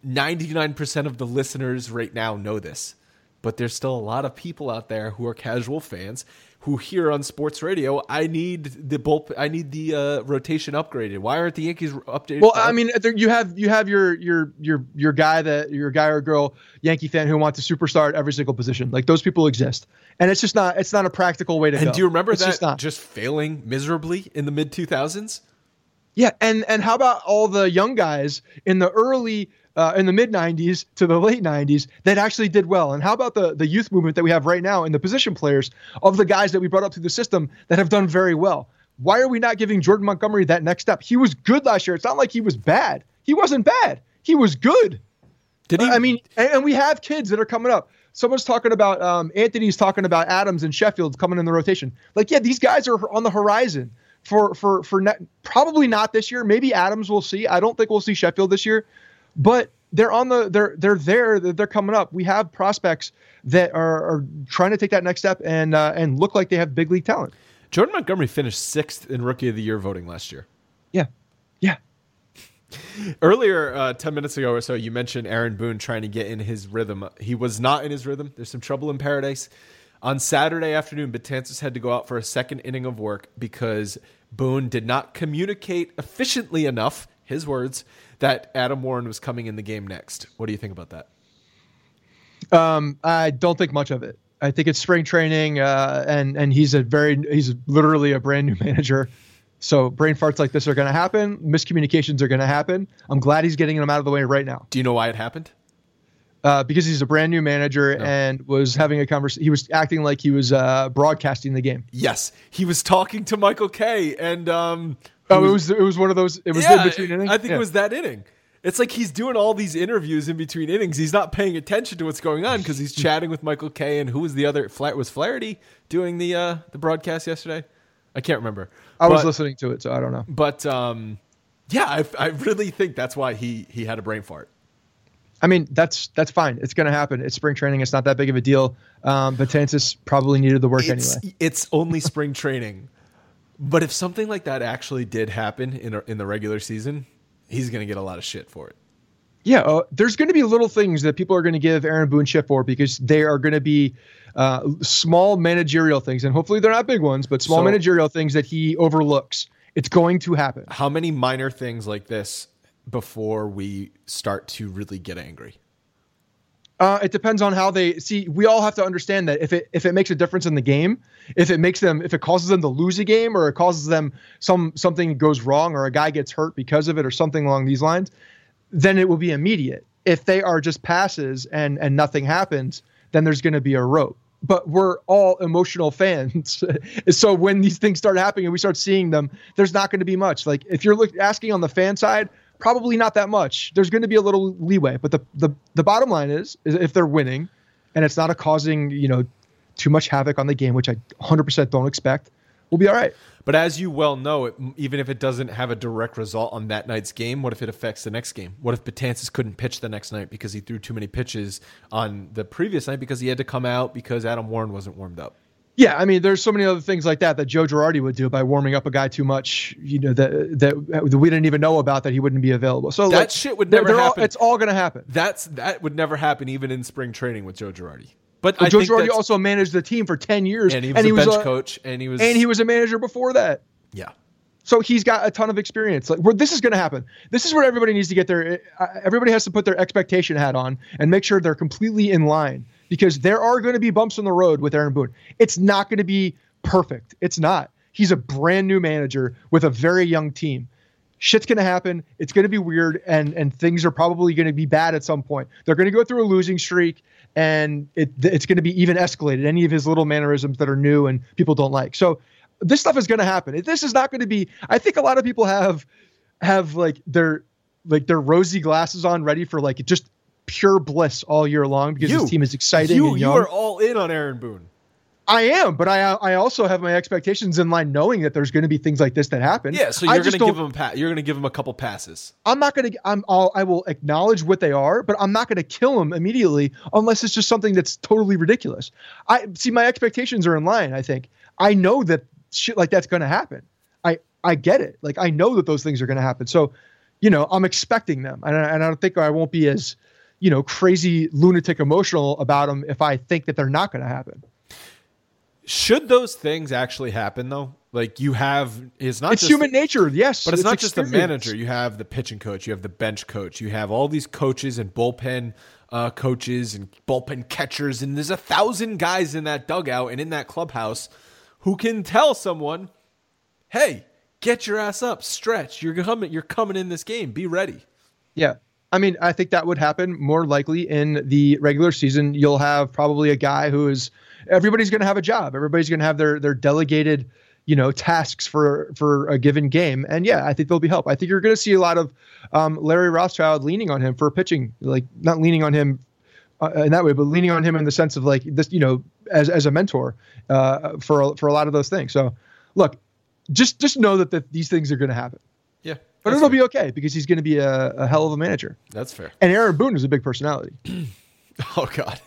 Ninety nine percent of the listeners right now know this, but there's still a lot of people out there who are casual fans who here on sports radio, I need the bull, I need the uh, rotation upgraded. Why aren't the Yankees updated? Well, I mean, you have you have your your your your guy that your guy or girl Yankee fan who wants to superstar at every single position. Like those people exist, and it's just not it's not a practical way to and go. do you remember it's that just, not. just failing miserably in the mid two thousands? Yeah, and and how about all the young guys in the early uh, in the mid 90s to the late 90s that actually did well. And how about the, the youth movement that we have right now in the position players of the guys that we brought up through the system that have done very well? Why are we not giving Jordan Montgomery that next step? He was good last year. It's not like he was bad. He wasn't bad. He was good. Did he? I mean, and, and we have kids that are coming up. Someone's talking about um, Anthony's talking about Adams and Sheffield coming in the rotation. Like, yeah, these guys are on the horizon for for for ne- probably not this year. Maybe Adams will see. I don't think we'll see Sheffield this year, but they're on the they're they're there they're coming up. We have prospects that are, are trying to take that next step and uh, and look like they have big league talent. Jordan Montgomery finished sixth in Rookie of the Year voting last year. Yeah, yeah. [laughs] Earlier, uh, ten minutes ago or so, you mentioned Aaron Boone trying to get in his rhythm. He was not in his rhythm. There's some trouble in paradise. On Saturday afternoon, Betances had to go out for a second inning of work because Boone did not communicate efficiently enough, his words, that Adam Warren was coming in the game next. What do you think about that? Um, I don't think much of it. I think it's spring training, uh, and and he's a very he's literally a brand new [laughs] manager. So brain farts like this are going to happen. Miscommunications are going to happen. I'm glad he's getting them out of the way right now. Do you know why it happened? Uh, because he's a brand new manager no. and was having a conversation. He was acting like he was uh, broadcasting the game. Yes, he was talking to Michael Kay and um, Oh, it was it was one of those. It was yeah, in between innings. I think yeah. it was that inning. It's like he's doing all these interviews in between innings. He's not paying attention to what's going on because he's chatting with Michael Kay and who was the other? Flat was Flaherty doing the uh, the broadcast yesterday. I can't remember. I but, was listening to it, so I don't know. But um, yeah, I, I really think that's why he he had a brain fart. I mean, that's that's fine. It's going to happen. It's spring training. It's not that big of a deal. Um, but Tansis probably needed the work it's, anyway. It's only spring training. But if something like that actually did happen in a, in the regular season, he's going to get a lot of shit for it. Yeah, uh, there's going to be little things that people are going to give Aaron Boone shit for because they are going to be uh, small managerial things, and hopefully they're not big ones, but small so, managerial things that he overlooks. It's going to happen. How many minor things like this before we start to really get angry? Uh, it depends on how they see. We all have to understand that if it if it makes a difference in the game, if it makes them, if it causes them to lose a game, or it causes them some something goes wrong, or a guy gets hurt because of it, or something along these lines, then it will be immediate. If they are just passes and and nothing happens, then there's going to be a rope. But we're all emotional fans, [laughs] so when these things start happening and we start seeing them, there's not going to be much. Like if you're look, asking on the fan side, Probably not that much. There's going to be a little leeway, but the the the bottom line is, is if they're winning, and it's not a causing you know too much havoc on the game, which I 100% don't expect, we'll be all right. But as you well know, it, even if it doesn't have a direct result on that night's game, what if it affects the next game? What if Betances couldn't pitch the next night because he threw too many pitches on the previous night because he had to come out because Adam Warren wasn't warmed up? Yeah, I mean, there's so many other things like that that Joe Girardi would do by warming up a guy too much, you know, that that we didn't even know about that he wouldn't be available. So that like, shit would never they're all- happen. it's all going to happen. That's that would never happen even in spring training with Joe Girardi. But I Joe Girardi also managed the team for ten years, and he was a bench coach, and he was and he was a manager before that. yeah. So he's got a ton of experience. Like, where this is going to happen. This is where everybody needs to get their. Uh, everybody has to put their expectation hat on and make sure they're completely in line because there are going to be bumps in the road with Aaron Boone. It's not going to be perfect. It's not. He's a brand new manager with a very young team. Shit's going to happen. It's going to be weird, and and things are probably going to be bad at some point. They're going to go through a losing streak, and it it's going to be even escalated. Any of his little mannerisms that are new and people don't like. So this stuff is going to happen. This is not going to be. I think a lot of people have have like their like their rosy glasses on, ready for like just pure bliss all year long because You- this team is exciting You you are all in on Aaron Boone. I am, but I I also have my expectations in line, knowing that there's going to be things like this that happen. Yeah, so you're gonna give don't- him a pa- you're gonna give him a couple passes. I'm not going to. I'm. I'll, I will acknowledge what they are, but I'm not going to kill them immediately unless it's just something that's totally ridiculous. I see. My expectations are in line. I think I know that shit like that's going to happen. I I get it. Like I know that those things are going to happen. So, you know, I'm expecting them, and I, and I don't think I won't be as, you know, crazy lunatic emotional about them if I think that they're not going to happen. Should those things actually happen though? Like you have it's not It's just human nature, yes, But it's, not just the manager. You have the pitching coach. You have the bench coach. You have all these coaches and bullpen uh, coaches and bullpen catchers, and there's a thousand guys in that dugout and in that clubhouse who can tell someone, "Hey, get your ass up, stretch. You're coming. You're coming in this game. Be ready." Yeah. I mean, I think that would happen more likely in the regular season. You'll have probably a guy who is everybody's going to have a job. Everybody's going to have their their delegated, you know, tasks for for a given game. And yeah, I think there'll be help. I think you're going to see a lot of um, Larry Rothschild leaning on him for pitching, like not leaning on him uh, in that way, but leaning on him in the sense of like this, you know, as as a mentor uh, for for a lot of those things. So, look, just just know that the, these things are going to happen. But that's it'll fair. be okay because he's going to be a, a hell of a manager. That's fair. And Aaron Boone is a big personality. [clears throat] [clears throat] Oh God,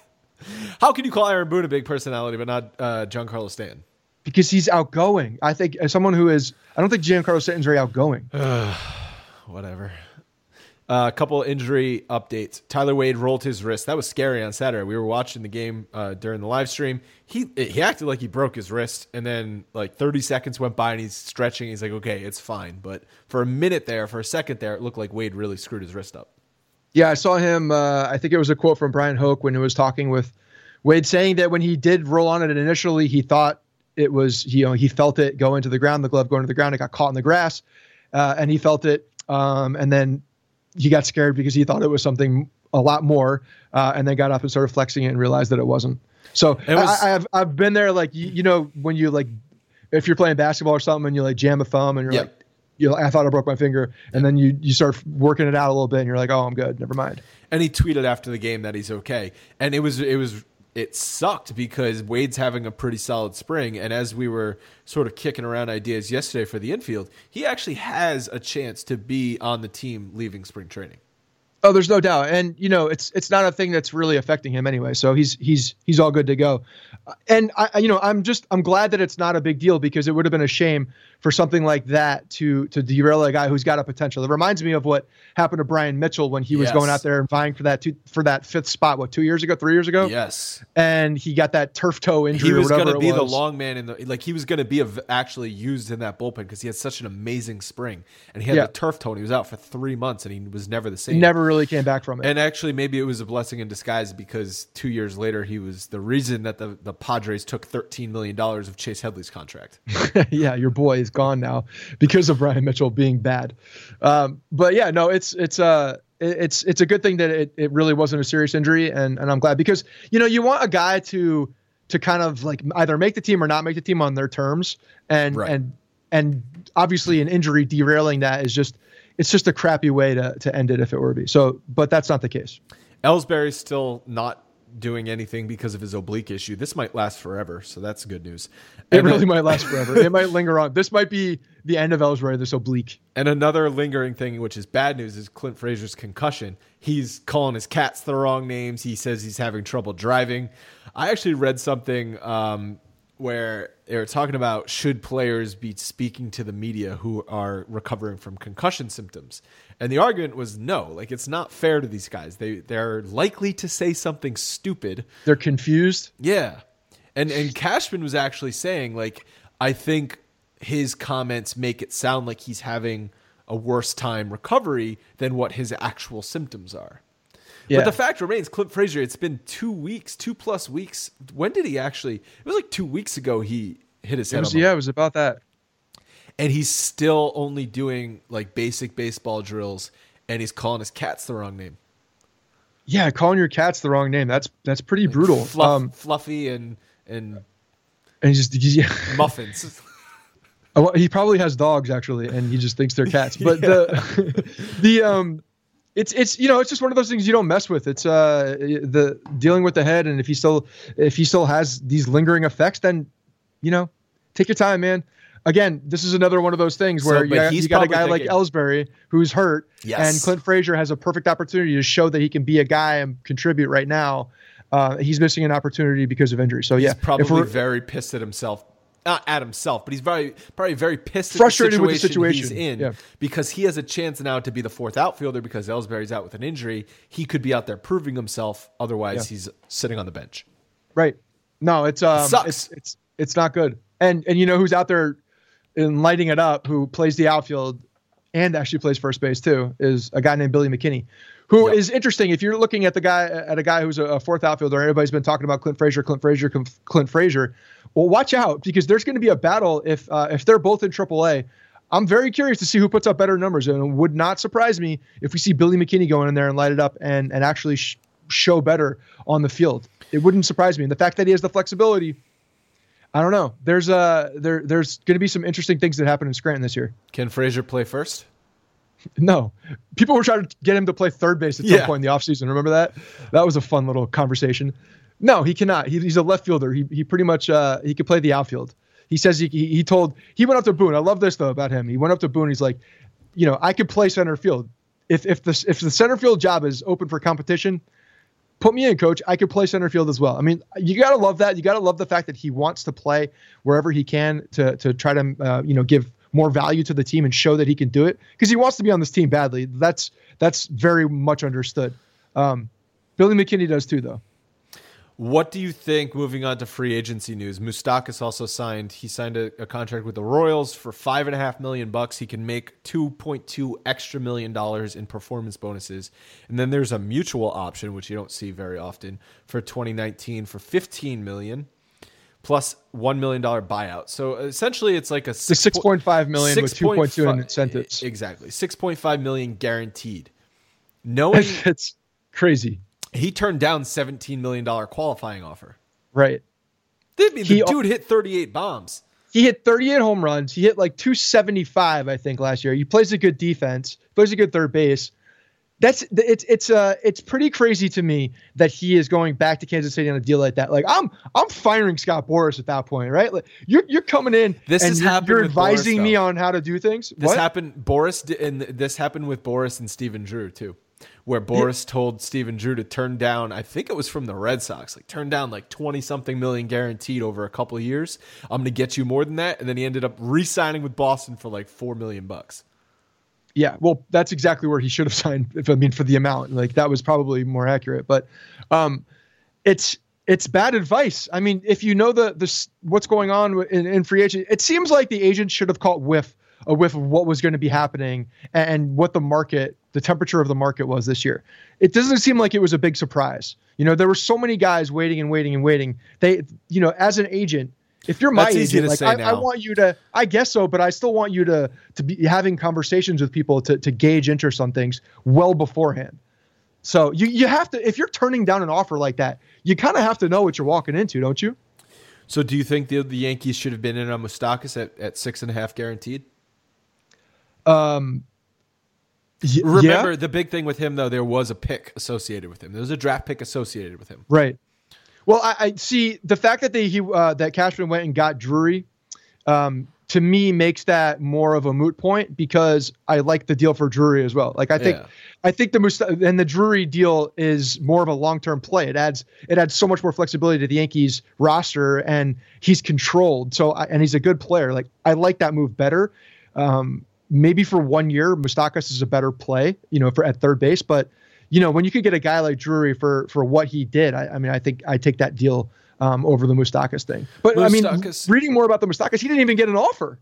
how can you call Aaron Boone a big personality but not uh, Giancarlo Stanton? because he's outgoing. I think as someone who is, I don't think Giancarlo Stanton's very outgoing. [sighs] Whatever. Uh, a couple injury updates. Tyler Wade rolled his wrist. That was scary on Saturday. We were watching the game uh, during the live stream. He he acted like he broke his wrist, and then like 30 seconds went by, and he's stretching. He's like, "Okay, it's fine." But for a minute there, for a second there, it looked like Wade really screwed his wrist up. Yeah, I saw him. Uh, I think it was a quote from Bryan Hoch when he was talking with Wade, saying that when he did roll on it initially, he thought it was you know he felt it go into the ground, the glove going into the ground, it got caught in the grass, uh, and he felt it, um, and then he got scared because he thought it was something a lot more, uh, and then got up and started flexing it and realized that it wasn't. So It was- I, I've I've been there, like you, you know when you like if you're playing basketball or something and you like jam a thumb and you're Yeah. like. You know, I thought I broke my finger, and then you you start working it out a little bit, and you're like, "Oh, I'm good. Never mind." And he tweeted after the game that he's okay. And it was it was it sucked because Wade's having a pretty solid spring. And as we were sort of kicking around ideas yesterday for the infield, he actually has a chance to be on the team leaving spring training. Oh, there's no doubt, and you know it's it's not a thing that's really affecting him anyway. So he's he's he's all good to go, and I- you know I'm just I'm glad that it's not a big deal because it would have been a shame for something like that to to derail a guy who's got a potential. It reminds me of what happened to Brian Mitchell when he was Yes. going out there and vying for that two, for that fifth spot. What two years ago, three years ago, Yes. and he got that turf toe injury. He was going to be the long man in the like he was going to be a, actually used in that bullpen because he had such an amazing spring and he had Yeah. the turf toe and he was out for three months and he was never the same. Never really came back from it. And actually, maybe it was a blessing in disguise because two years later, he was the reason that the, the Padres took $13 million of Chase Headley's contract. [laughs] yeah, your boy is gone now because of Brian Mitchell being bad. Um, but yeah, no, it's it's uh it's it's a good thing that it, it really wasn't a serious injury, and and I'm glad because you know you want a guy to to kind of like either make the team or not make the team on their terms, and Right. and and obviously an injury derailing that is just it's just a crappy way to to end it if it were to be. So, but that's not the case. Ellsbury's still not doing anything because of his oblique issue. This might last forever, so that's good news. It And, really might last forever. it might linger on. This might be the end of Ellsbury. This oblique. And another lingering thing, which is bad news, is Clint Frazier's concussion. He's calling his cats the wrong names. He says he's having trouble driving. I actually read something um, where they were talking about should players be speaking to the media who are recovering from concussion symptoms, and the argument was no. Like it's not fair to these guys. They they're likely to say something stupid. They're confused. Yeah, and and Cashman was actually saying like I think his comments make it sound like he's having a worse time recovery than what his actual symptoms are. Yeah. But the fact remains, Clint Frazier. It's been two weeks, two plus weeks. When did he actually? It was like two weeks ago. He hit his It head. was, on yeah, it was about that. and he's still only doing like basic baseball drills, and he's calling his cats the wrong name. Yeah, calling your cats the wrong name. That's that's pretty brutal. Fluff, Um, fluffy and and and he just yeah. [laughs] muffins. Oh, he probably has dogs actually, and he just thinks they're cats. [laughs] But the [laughs] the um, it's it's you know it's just one of those things you don't mess with. It's uh the dealing with the head, and if he still if he still has these lingering effects, then you know take your time, man. Again, this is another one of those things where but you, you got a guy like thinking- Ellsbury who's hurt, Yes. and Clint Frazier has a perfect opportunity to show that he can be a guy and contribute right now. Uh, he's missing an opportunity because of injury. So yeah, He's probably very pissed at himself. Not at himself, but he's very probably very pissed Frustrated at with the the situation, he's in Yeah. because he has a chance now to be the fourth outfielder because Ellsbury's out with an injury. He could be out there proving himself. Otherwise, he's sitting on the bench. Right. No, it's um, sucks. It's, it's it's not good. And and you know who's out there and lighting it up? Who plays the outfield and actually plays first base too? Is a guy named Billy McKinney, who is Yep. interesting. If you're looking at the guy at a guy who's a, a fourth outfielder, everybody's been talking about Clint Frazier, Clint Frazier, Clint, Clint Frazier. Well, watch out because there's going to be a battle if uh, if they're both in AAA. I'm very curious to see who puts up better numbers, and it would not surprise me if we see Billy McKinney going in there and light it up and and actually sh- show better on the field. It wouldn't surprise me. And the fact that he has the flexibility, I don't know. There's uh there there's going to be some interesting things that happen in Scranton this year. Can Frazier play first? No, people were trying to get him to play third base at Yeah. some point in the offseason. Remember that? That was a fun little conversation. No, he cannot. He, he's a left fielder. He he pretty much uh he could play the outfield. He says he, he he told he went up to Boone. I love this though about him. He went up to Boone. He's like, you know, I could play center field. If if the if the center field job is open for competition, put me in, coach. I could play center field as well. I mean, you gotta love that. You gotta love the fact that he wants to play wherever he can to to try to uh, you know give more value to the team and show that he can do it because he wants to be on this team badly. That's that's very much understood. Um, Billy McKinney does too, though. What do you think? Moving on to free agency news, Moustakas also signed. He signed a, a contract with the Royals for five and a half million bucks. He can make two point two extra million dollars in performance bonuses, and then there's a mutual option which you don't see very often for 2019 for 15 million plus one million dollar buyout. So essentially, it's like a The six point five million with two point two in incentives. Exactly, six point five million guaranteed. [laughs] Knowing it's crazy, he turned down seventeen million dollar qualifying offer. right? I mean, He- the dude hit 38 bombs. He hit 38 home runs. He hit like 275, I think, last year. He plays a good defense, plays a good third base. That's it's it's uh it's pretty crazy to me that he is going back to Kansas City on a deal like that. Like I'm I'm firing Scott Boras at that point, right? Like you're you're coming in This and has you're, with Boras, advising me on how to do things. This what? happened Boras and this happened with Boras and Stephen Drew too. Where Boras told Stephen Drew to turn down, I think it was from the Red Sox, like turn down like 20 something million guaranteed over a couple of years. I'm going to get you more than that and then he ended up re-signing with Boston for like 4 million bucks. Yeah, well, that's exactly where he should have [laughs] signed. If I mean for the amount, like that was probably more accurate. But um, it's it's bad advice. I mean, if you know the the what's going on in, in free agent, it seems like the agent should have caught whiff a whiff of what was going to be happening and what the market, the temperature of the market was this year. It doesn't seem like it was a big surprise. You know, there were so many guys waiting and waiting and waiting. They, you know, as an agent. If you're my That's easy agent, to like I, I want you to, I guess so, but I still want you to to be having conversations with people to to gauge interest on things well beforehand. So you you have to if you're turning down an offer like that, you kind of have to know what you're walking into, don't you? So do you think the, the Yankees should have been in on Moustakas at, at six and a half guaranteed? Um, y- Remember yeah, the big thing with him though, there was a pick associated with him. There was a draft pick associated with him. right. Well, I, I see the fact that they he uh, that Cashman went and got Drury. Um, to me makes that more of a moot point because I like the deal for Drury as well. Like I think Yeah. I think the Must- and the Drury deal is more of a long term play. It adds it adds so much more flexibility to the Yankees roster, and he's controlled. So I, and he's a good player. Like I like that move better. Um, maybe for one year, Moustakas is a better play, you know, for at third base. But you know, when you could get a guy like Drury for for what he did, I, I mean, I think I take that deal um, over the Moustakas thing. But I mean, reading more about the Moustakas, he didn't even get an offer.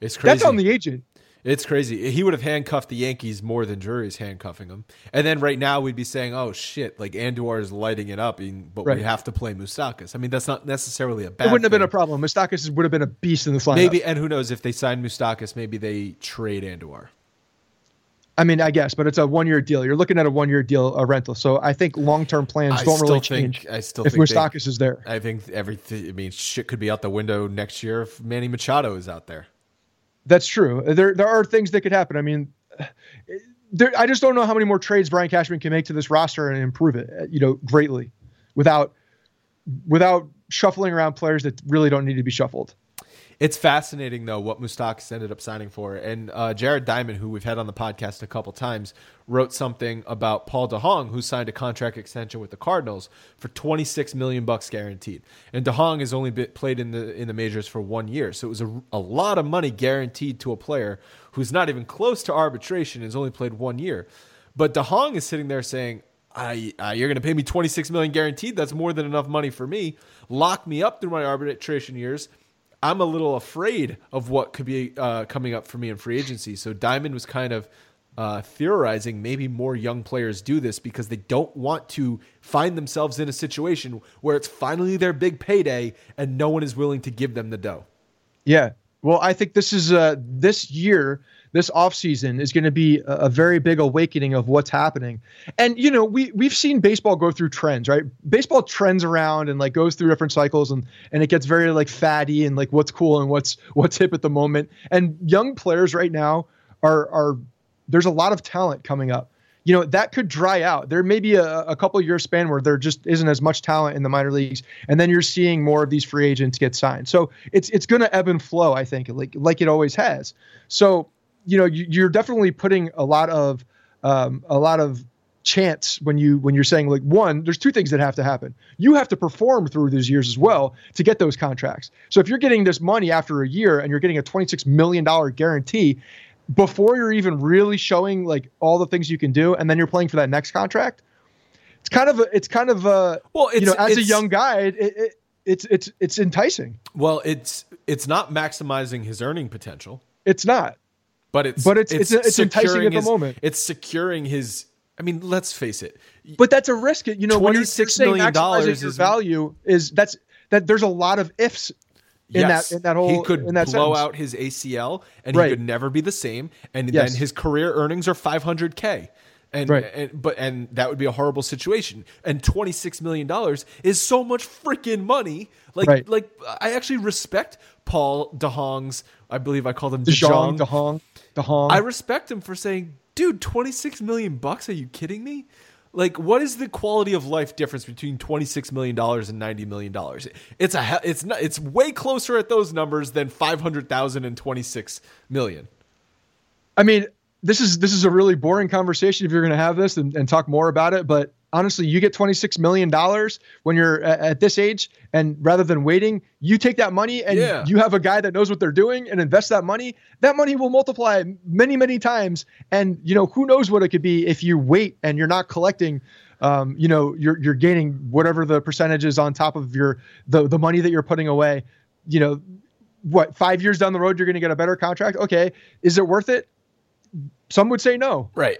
It's crazy. That's on the agent. It's crazy. He would have handcuffed the Yankees more than Drury's handcuffing them. And then right now we'd be saying, "Oh shit!" Like Andujar is lighting it up, but Right. we have to play Moustakas. I mean, that's not necessarily a bad. It wouldn't have been a problem. Moustakas would have been a beast in the lineup. Maybe, and who knows if they sign Moustakas, maybe they trade Andujar. I mean, I guess, but it's a one-year deal. You're looking at a one-year deal, a rental. So I think long-term plans I don't really think- change I still if think is there. I think everything. I mean, shit could be out the window next year if Manny Machado is out there. That's true. There there are things that could happen. I mean, there, I just don't know how many more trades Brian Cashman can make to this roster and improve it, you know, greatly, without without shuffling around players that really don't need to be shuffled. It's fascinating though what Moustakas ended up signing for, and uh, Jared Diamond, who we've had on the podcast a couple times, wrote something about Paul DeHong, who signed a contract extension with the Cardinals for twenty six million bucks guaranteed. And DeHong has only been, played in the in the majors for one year, so it was a, a lot of money guaranteed to a player who's not even close to arbitration and has only played one year. But DeHong is sitting there saying, I, uh, you're going to pay me 26 million guaranteed. That's more than enough money for me. Lock me up through my arbitration years. I'm a little afraid of what could be uh, coming up for me in free agency. So Diamond was kind of uh, theorizing maybe more young players do this because they don't want to find themselves in a situation where it's finally their big payday and no one is willing to give them the dough. Yeah. Well, I think this is uh this year, this offseason is going to be a, a very big awakening of what's happening. And you know, we we've seen baseball go through trends, right? Baseball trends around and like goes through different cycles and and it gets very like fatty and like what's cool and what's what's hip at the moment. And young players right now are are there's a lot of talent coming up. You know, that could dry out. There may be a, a couple year span where there just isn't as much talent in the minor leagues, and then you're seeing more of these free agents get signed. So it's it's going to ebb and flow, I think, like like it always has. So you know, you, you're definitely putting a lot of um, a lot of chance when you when you're saying like one there's two things that have to happen. You have to perform through these years as well to get those contracts. So if you're getting this money after a year and you're getting a 26 million dollar guarantee before you're even really showing like all the things you can do and then you're playing for that next contract it's kind of a, it's kind of a Well, you know it's- as a young guy it, it, it's it's it's enticing. Well, it's it's not maximizing his earning potential. it's not But it's But it's- it's- it's enticing securing at the his- moment. It's securing his. I mean, let's face it. but that's a risk you know when you're, you're $26 saying million is- value is that's that there's a lot of ifs in yes, that in that whole he could blow sentence. out his ACL and Right. he could never be the same. And Yes. then his career earnings are 500k. And, Right. and but and that would be a horrible situation. And 26 million dollars is so much freaking money. Like Right. like I actually respect Paul DeHong's. I believe I called him DeJong, DeJong. DeHong, DeHong. I respect him for saying, "Dude, 26 million bucks? Are you kidding me?" Like, what is the quality of life difference between 26 million dollars and 90 million dollars? It's a it's not it's way closer at those numbers than 500,000 and 26 million. I mean, this is this is a really boring conversation if you're going to have this and, and talk more about it. But honestly, you get 26 million dollars when you're at, at this age, and rather than waiting, you take that money and Yeah. you have a guy that knows what they're doing and invest that money. That money will multiply many many times, and you know who knows what it could be if you wait and you're not collecting. Um, you know, you're you're gaining whatever the percentage is on top of your the the money that you're putting away. You know, what five years down the road you're going to get a better contract? Okay, is it worth it? Some would say no, Right.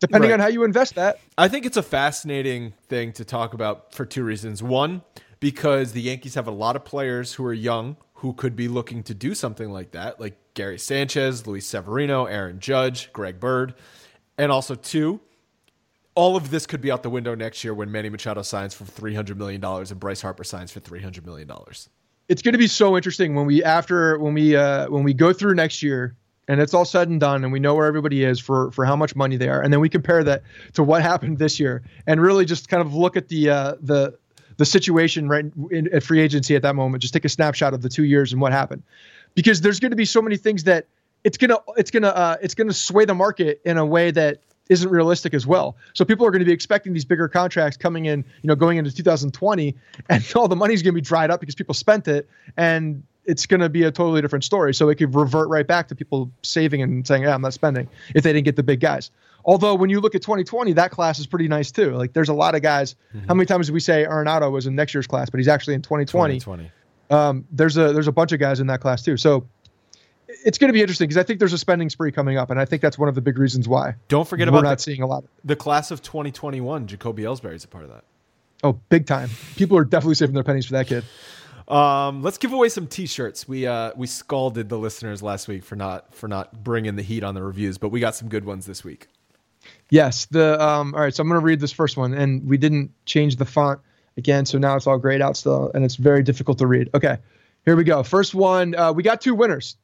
Depending Right. on how you invest that. I think it's a fascinating thing to talk about for two reasons. One, because the Yankees have a lot of players who are young who could be looking to do something like that, like Gary Sanchez, Luis Severino, Aaron Judge, Greg Bird. And also, two, all of this could be out the window next year when Manny Machado signs for $300 million and Bryce Harper signs for $300 million. It's going to be so interesting when we after when we uh, when we go through next year and it's all said and done and we know where everybody is for for how much money they are and then we compare that to what happened this year and really just kind of look at the uh, the the situation right in, at free agency at that moment. Just take a snapshot of the two years and what happened. because there's going to be so many things that it's gonna it's gonna uh, it's gonna sway the market in a way that isn't realistic as well. So people are going to be expecting these bigger contracts coming in, you know, going into 2020, and [laughs] all the money's going to be dried up because people spent it, and it's going to be a totally different story. So it could revert right back to people saving and saying, "Yeah, I'm not spending," if they didn't get the big guys. Although when you look at 2020, that class is pretty nice too. Like there's a lot of guys. Mm-hmm. How many times did we say Arenado was in next year's class, but he's actually in 2020? 2020. Um, there's a there's a bunch of guys in that class too. So it's going to be interesting because I think there's a spending spree coming up, and I think that's one of the big reasons why. Don't forget about we're not the, seeing a lot. Of the class of 2021. Jacoby Ellsbury is a part of that. Oh, big time! People are definitely saving their pennies for that kid. Um, let's give away some T-shirts. We uh, we scalded the listeners last week for not for not bringing the heat on the reviews, but we got some good ones this week. Yes. The um. All right. So I'm going to read this first one, and we didn't change the font again, so now it's all grayed out still, and it's very difficult to read. Okay. Here we go. First one. Uh, we got two winners.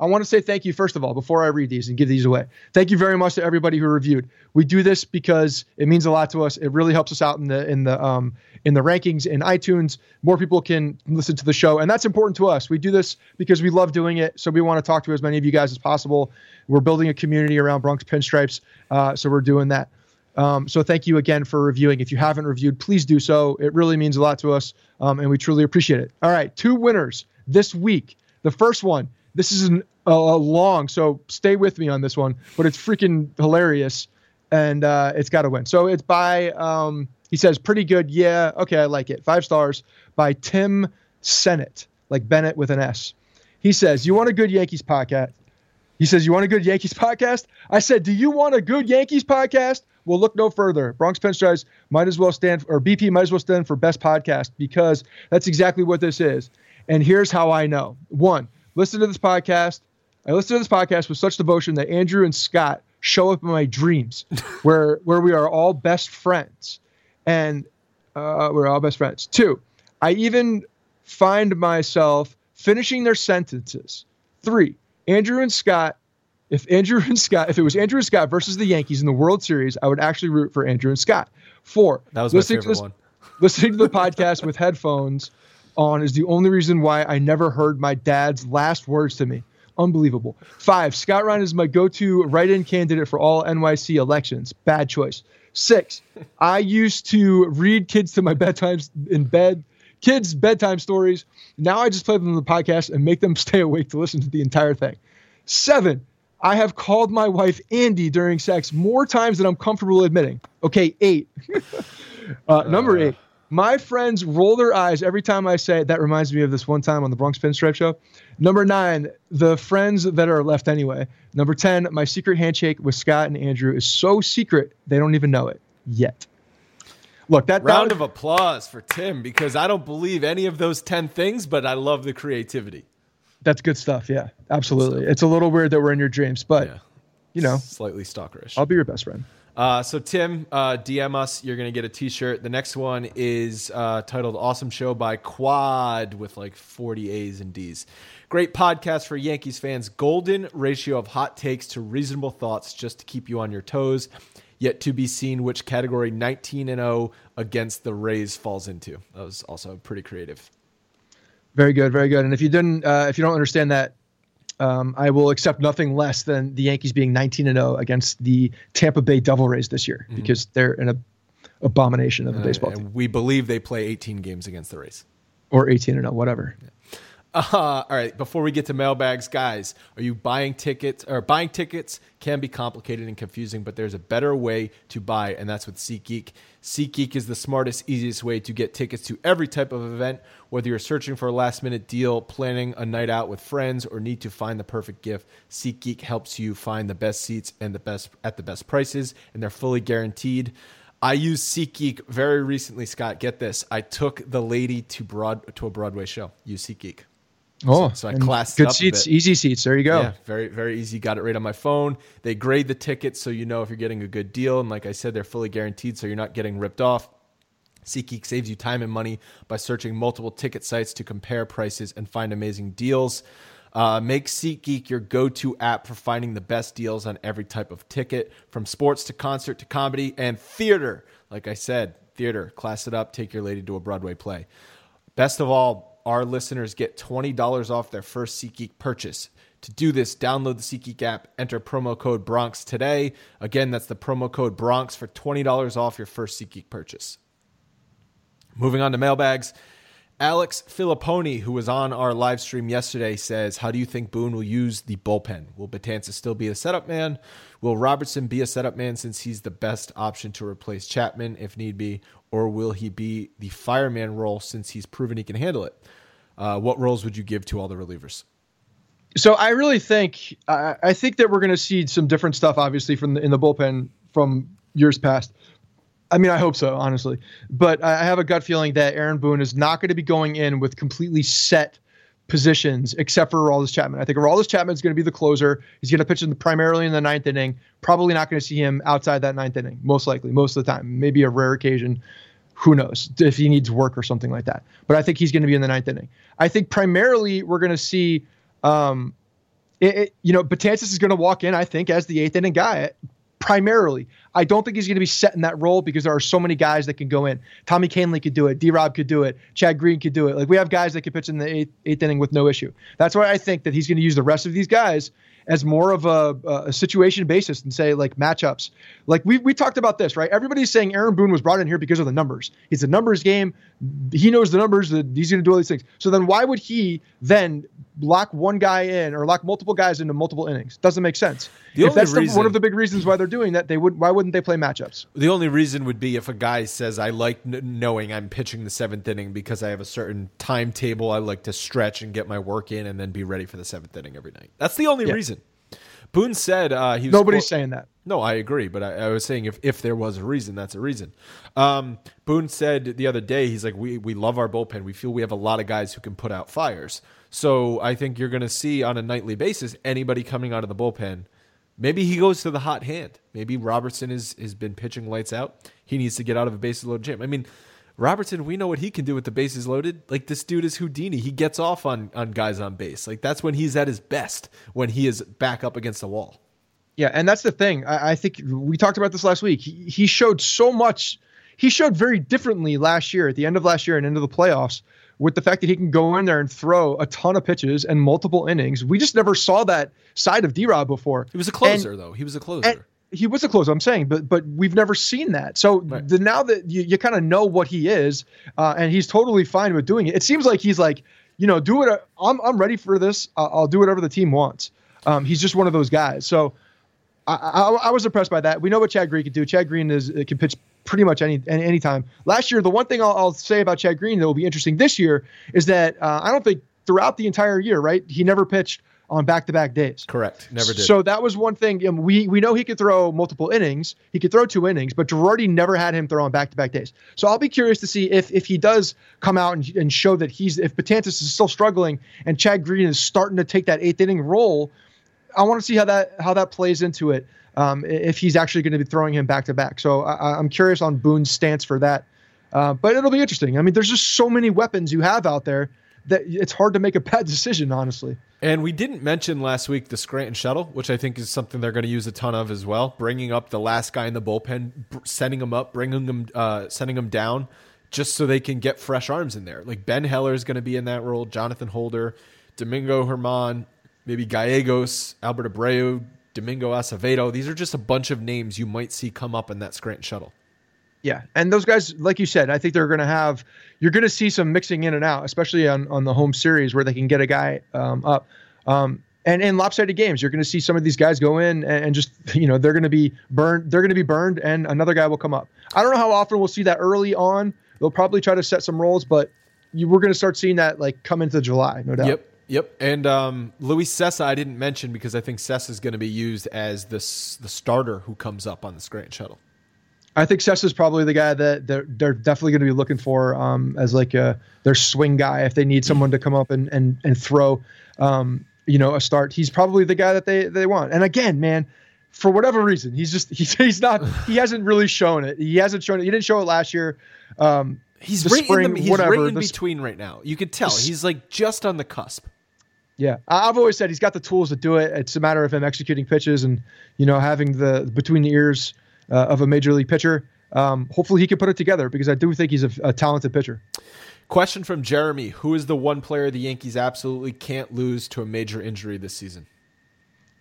I want to say thank you, first of all, before I read these and give these away. Thank you very much to everybody who reviewed. We do this because it means a lot to us. It really helps us out in the in the um, in the rankings in iTunes. More people can listen to the show, and that's important to us. We do this because we love doing it, so we want to talk to as many of you guys as possible. We're building a community around Bronx Pinstripes, uh, so we're doing that. Um, so thank you again for reviewing. If you haven't reviewed, please do so. It really means a lot to us, um, and we truly appreciate it. All right, two winners this week. The first one this is an, a, a long, so stay with me on this one, but it's freaking hilarious, and uh, it's got to win. So it's by, um, he says, pretty good. Yeah, okay, I like it. Five stars by Tim Sennett, like Bennett with an S. He says, You want a good Yankees podcast? He says, You want a good Yankees podcast? I said, Do you want a good Yankees podcast? Well, look no further. Bronx Pinstripes might as well stand, or BP might as well stand for best podcast because that's exactly what this is. And here's how I know. One, listen to this podcast. I listen to this podcast with such devotion that Andrew and Scott show up in my dreams, [laughs] where where we are all best friends, and uh, we're all best friends. Two, I even find myself finishing their sentences. Three, Andrew and Scott. If Andrew and Scott, if it was Andrew and Scott versus the Yankees in the World Series, I would actually root for Andrew and Scott. Four, that was my favorite this, one. [laughs] listening to the podcast with headphones on is the only reason why I never heard my dad's last words to me. Unbelievable. Five, Scott Reinen is my go to write in candidate for all NYC elections. Bad choice. Six, I used to read kids to my [laughs] bedtimes in bed, kids' bedtime stories. Now I just play them on the podcast and make them [laughs] stay awake to listen to the entire thing. Seven, I have called my wife Andy during sex more times than I'm comfortable admitting. Okay, eight. [laughs] uh, number eight, my friends roll their eyes every time I say it. That reminds me of this one time on the Bronx Pinstripe Show. Number nine, the friends that are left anyway. Number 10, my secret handshake with Scott and Andrew is so secret they don't even know it yet. Look, that round that of applause for Tim because I don't believe any of those 10 things, but I love the creativity. That's good stuff. Yeah, absolutely. It's a little weird that we're in your dreams, but yeah. you know, slightly stalkerish. I'll be your best friend. Uh, so Tim, uh, DM us. You're gonna get a T-shirt. The next one is uh, titled "Awesome Show" by Quad with like 40 A's and D's. Great podcast for Yankees fans. Golden ratio of hot takes to reasonable thoughts, just to keep you on your toes. Yet to be seen which category 19 and 0 against the Rays falls into. That was also pretty creative. Very good, very good. And if you didn't, uh, if you don't understand that um, I will accept nothing less than the Yankees being 19 and 0 against the Tampa Bay Devil Rays this year mm-hmm. because they're an abomination of a uh, baseball team. We believe they play 18 games against the Rays, or 18 and 0, whatever. Yeah. Uh, all right, before we get to mailbags, guys, are you buying tickets or buying tickets can be complicated and confusing, but there's a better way to buy, and that's with SeatGeek. SeatGeek is the smartest, easiest way to get tickets to every type of event, whether you're searching for a last minute deal, planning a night out with friends, or need to find the perfect gift. SeatGeek helps you find the best seats and the best at the best prices, and they're fully guaranteed. I used SeatGeek very recently, Scott. Get this. I took the lady to broad to a Broadway show. Use SeatGeek. Oh, so, so I classed good seats, easy seats. There you go. Yeah, very very easy. Got it right on my phone. They grade the tickets so you know if you're getting a good deal, and like I said, they're fully guaranteed, so you're not getting ripped off. SeatGeek saves you time and money by searching multiple ticket sites to compare prices and find amazing deals. Uh, make SeatGeek your go-to app for finding the best deals on every type of ticket, from sports to concert to comedy and theater. Like I said, theater. Class it up. Take your lady to a Broadway play. Best of all our listeners get $20 off their first SeatGeek purchase. To do this, download the SeatGeek app, enter promo code Bronx today. Again, that's the promo code Bronx for $20 off your first SeatGeek purchase. Moving on to mailbags. Alex Filipponi, who was on our live stream yesterday, says, How do you think Boone will use the bullpen? Will Betances still be a setup man? Will Robertson be a setup man since he's the best option to replace Chapman if need be? Or will he be the fireman role since he's proven he can handle it? Uh, what roles would you give to all the relievers? So I really think uh, I think that we're going to see some different stuff, obviously, from the, in the bullpen from years past. I mean, I hope so, honestly. But I have a gut feeling that Aaron Boone is not going to be going in with completely set positions, except for Aroldis Chapman. I think Aroldis Chapman is going to be the closer. He's going to pitch in the, primarily in the ninth inning. Probably not going to see him outside that ninth inning, most likely, most of the time. Maybe a rare occasion. Who knows if he needs work or something like that. But I think he's going to be in the ninth inning. I think primarily we're going to see, um, it, it, you know, Betances is going to walk in, I think, as the eighth inning guy primarily. I don't think he's going to be set in that role because there are so many guys that can go in. Tommy Kahnle could do it. D Rob could do it. Chad Green could do it. Like we have guys that could pitch in the eighth, eighth inning with no issue. That's why I think that he's going to use the rest of these guys as more of a, a situation basis and say like matchups. Like we we talked about this, right? Everybody's saying Aaron Boone was brought in here because of the numbers. It's a numbers game. He knows the numbers. That he's going to do all these things. So then why would he then lock one guy in or lock multiple guys into multiple innings? Doesn't make sense. The if that's reason, the, one of the big reasons why they're doing that, they would why wouldn't they play matchups? The only reason would be if a guy says I like knowing I'm pitching the seventh inning because I have a certain timetable I like to stretch and get my work in and then be ready for the seventh inning every night. That's the only yeah. reason. Boone said uh, he was nobody's saying that. No, I agree, but I, I, was saying if, if there was a reason, that's a reason. Um, Boone said the other day, he's like, we we love our bullpen. We feel we have a lot of guys who can put out fires. So I think you're going to see on a nightly basis anybody coming out of the bullpen. Maybe he goes to the hot hand. Maybe Robertson is has been pitching lights out. He needs to get out of a bases loaded jam. I mean, Robertson, we know what he can do with the bases loaded. Like this dude is Houdini. He gets off on on guys on base. Like that's when he's at his best when he is back up against the wall. Yeah, and that's the thing. I, I think we talked about this last week. He, he showed so much. He showed very differently last year, at the end of last year and into the playoffs, with the fact that he can go in there and throw a ton of pitches and multiple innings. We just never saw that side of D Rob before. He was a closer, and, though. He was a closer. He was a closer. I'm saying, but but we've never seen that. So right. the, now that you, you kind of know what he is, uh, and he's totally fine with doing it. It seems like he's like, you know, do it. I'm I'm ready for this. I'll, I'll do whatever the team wants. Um, he's just one of those guys. So I, I, I, was impressed by that. We know what Chad Green can do. Chad Green is can pitch pretty much any any time. Last year, the one thing I'll, I'll say about Chad Green that will be interesting this year is that uh, I don't think throughout the entire year, right, he never pitched on back-to-back days. Correct. Never did. So that was one thing. We we know he could throw multiple innings. He could throw two innings, but Girardi never had him throw on back-to-back days. So I'll be curious to see if if he does come out and, and show that he's if Betances is still struggling and Chad Green is starting to take that eighth inning role. I want to see how that how that plays into it. Um, if he's actually going to be throwing him back to back. So I, I'm curious on Boone's stance for that. Uh, but it'll be interesting. I mean, there's just so many weapons you have out there that it's hard to make a [laughs] bad decision, honestly. And we didn't mention last week the Scranton shuttle, which I think is something they're going to use a ton of as well. Bringing up the last guy in the bullpen, sending him up, bringing him, uh, sending him down, just so they can get fresh arms in there. Like Ben Heller is going to be in that role, Jonathan Holder, Domingo German, maybe Gallegos, Albert Abreu, Domingo Acevedo. These are just a bunch of names you might see come up in that Scranton shuttle. Yeah, and those guys, like you said, I think they're going to have. You're going to see some mixing in and out, especially on on the home series where they can get a guy um, up. Um, and in lopsided games, you're going to see some of these guys go in and, and just [laughs] you know they're going to be burned. They're going to be burned, and another guy will come up. I don't know how often we'll see that early on. They'll probably try to set some roles, but you, we're going to start seeing that like come into July, no doubt. Yep. Yep, and um, Luis Cessa I didn't mention because I think Cessa is going to be used as this the starter who comes up on the Scranton shuttle. I think Cessa is probably the guy that they're, they're definitely going to be looking for um, as like a, their swing guy if they need someone to come up and and and throw, um, you know, a start. He's probably the guy that they they want. And again, man, for whatever reason, he's just [laughs] he's, he's not he hasn't really shown it. He hasn't shown it. He didn't show it last year. Um, he's right spring, in the, he's whatever, right in between right now. You could tell he's like just on the cusp. Yeah, I've always said he's got the tools to do it. It's a matter of him executing pitches and you know having the between the ears uh, of a major league pitcher. Um, hopefully, he can put it together because I do think he's a, a talented pitcher. Question from Jeremy: Who is the one player the Yankees absolutely can't lose to a major injury this season?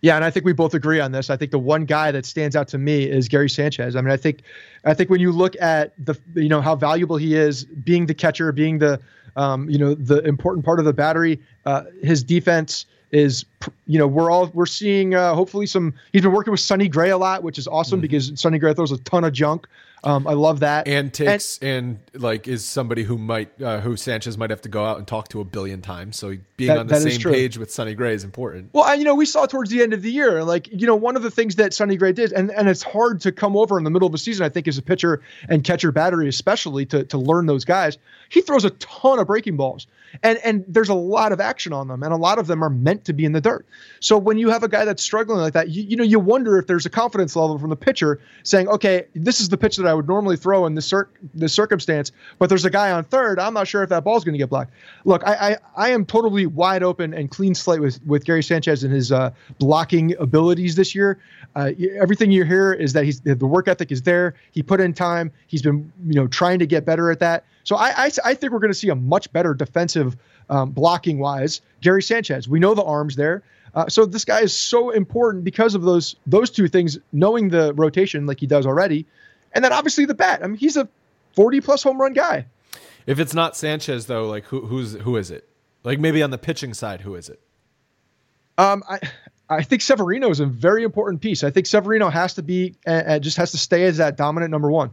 Yeah, and I think we both agree on this. I think the one guy that stands out to me is Gary Sanchez. I mean, I think, I think when you look at the, you know, how valuable he is, being the catcher, being the, um, you know, the important part of the battery, uh, his defense is, you know, we're all we're seeing uh, hopefully some. He's been working with Sonny Gray a lot, which is awesome mm-hmm. because Sonny Gray throws a ton of junk. Um, I love that. And takes and, and, like is somebody who might uh, who Sanchez might have to go out and talk to a billion times. So being that, on the same page with Sonny Gray is important. Well, you know, we saw towards the end of the year, like you know, one of the things that Sonny Gray did, and and it's hard to come over in the middle of a season. I think as a pitcher and catcher battery, especially to to learn those guys. He throws a ton of breaking balls and and there's a lot of action on them and a lot of them are meant to be in the dirt so when you have a guy that's struggling like that you, you know you wonder if there's a confidence level from the pitcher saying okay this is the pitch that i would normally throw in this, cir- this circumstance but there's a guy on third i'm not sure if that ball's going to get blocked. Look I, I, I am totally wide open and clean slate with with gary sanchez and his uh, blocking abilities this year. Uh, everything you hear is that he's the work ethic is there. He put in time. He's been you know trying to get better at that. So I, I, I think we're going to see a much better defensive um, blocking wise. Gary Sanchez, we know the arms there. Uh, so this guy is so important because of those those two things, knowing the rotation like he does already, and then obviously the bat. I mean, he's a forty plus home run guy. If it's not Sanchez though, like who who's who is it? Like maybe on the pitching side, who is it? Um, I I think Severino is a very important piece. I think Severino has to be uh, just has to stay as that dominant number one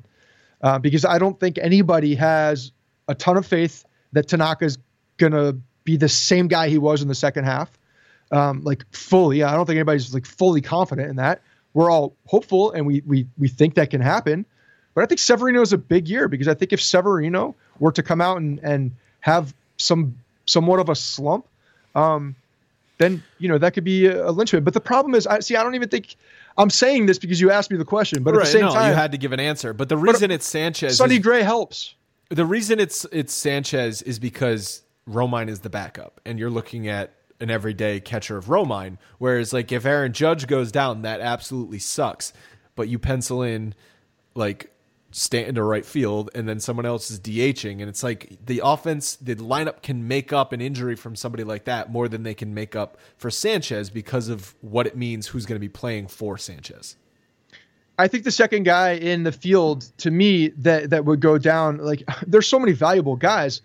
uh, because I don't think anybody has a ton of faith that Tanaka is going to be the same guy he was in the second half. Um, like fully, I don't think anybody's like fully confident in that. We're all hopeful and we we we think that can happen. But I think Severino is a big year because I think if Severino were to come out and and have some somewhat of a slump, um, then you know that could be a, a linchpin. But the problem is, I see. I don't even think I'm saying this because you asked me the question, but right, at the same no, time, you had to give an answer. But the reason but it's Sanchez, Sonny is, Gray helps. The reason it's it's Sanchez is because Romine is the backup, and you're looking at an everyday catcher of Romine. Whereas, like if Aaron Judge goes down, that absolutely sucks. But you pencil in like Stanton right field and then someone else is DHing and it's like the offense the lineup can make up an injury from somebody like that more than they can make up for Sanchez because of what it means who's going to be playing for Sanchez. I think the second guy in the field to me that that would go down like [laughs] there's so many valuable guys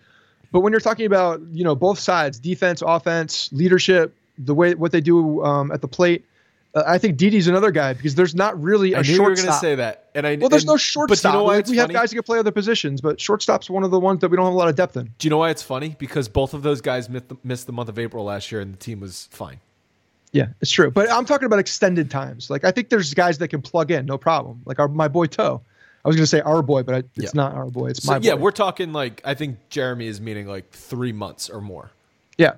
but when you're talking about you know both sides defense offense leadership the way what they do um, at the plate uh, I think Didi's another guy because there's not really a I knew shortstop. You were going to say that, and I well, there's and, no shortstop. You know we, we have guys who can play other positions, but shortstop's one of the ones that we don't have a lot of depth in. Do you know why it's funny? Because both of those guys missed the, missed the month of April last year, and the team was fine. Yeah, it's true, but I'm talking about extended times. Like I think there's guys that can plug in, no problem. Like our, my boy Toe. I was going to say our boy, but I, it's yeah. not our boy. It's so, my boy. Yeah, we're talking like I think Jeremy is meaning like three months or more. Yeah,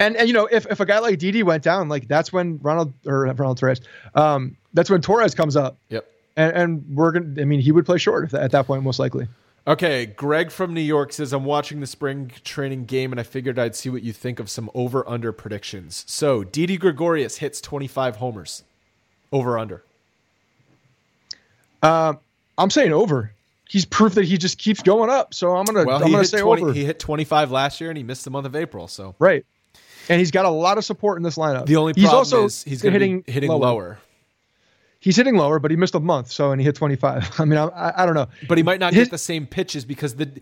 and and you know, if, if a guy like Didi went down, like that's when Ronald or Ronald Torreyes, um, that's when Torres comes up. Yep. And, and we're gonna. I mean, he would play short at that point, most likely. Okay, Greg from New York says I'm watching the spring training game and I figured I'd see what you think of some over under predictions. So Didi Gregorius hits 25 homers, over under. Uh, I'm saying over. He's proof that he just keeps going up. So I'm gonna. Well, I'm gonna say 20, over. He hit 25 last year and he missed the month of April. So right and he's got a lot of support in this lineup. The only problem he's also is he's hitting hitting lower. lower. He's hitting lower, but he missed a month, so and he hit 25. [laughs] I mean, I, I don't know. But he might not His, get the same pitches because the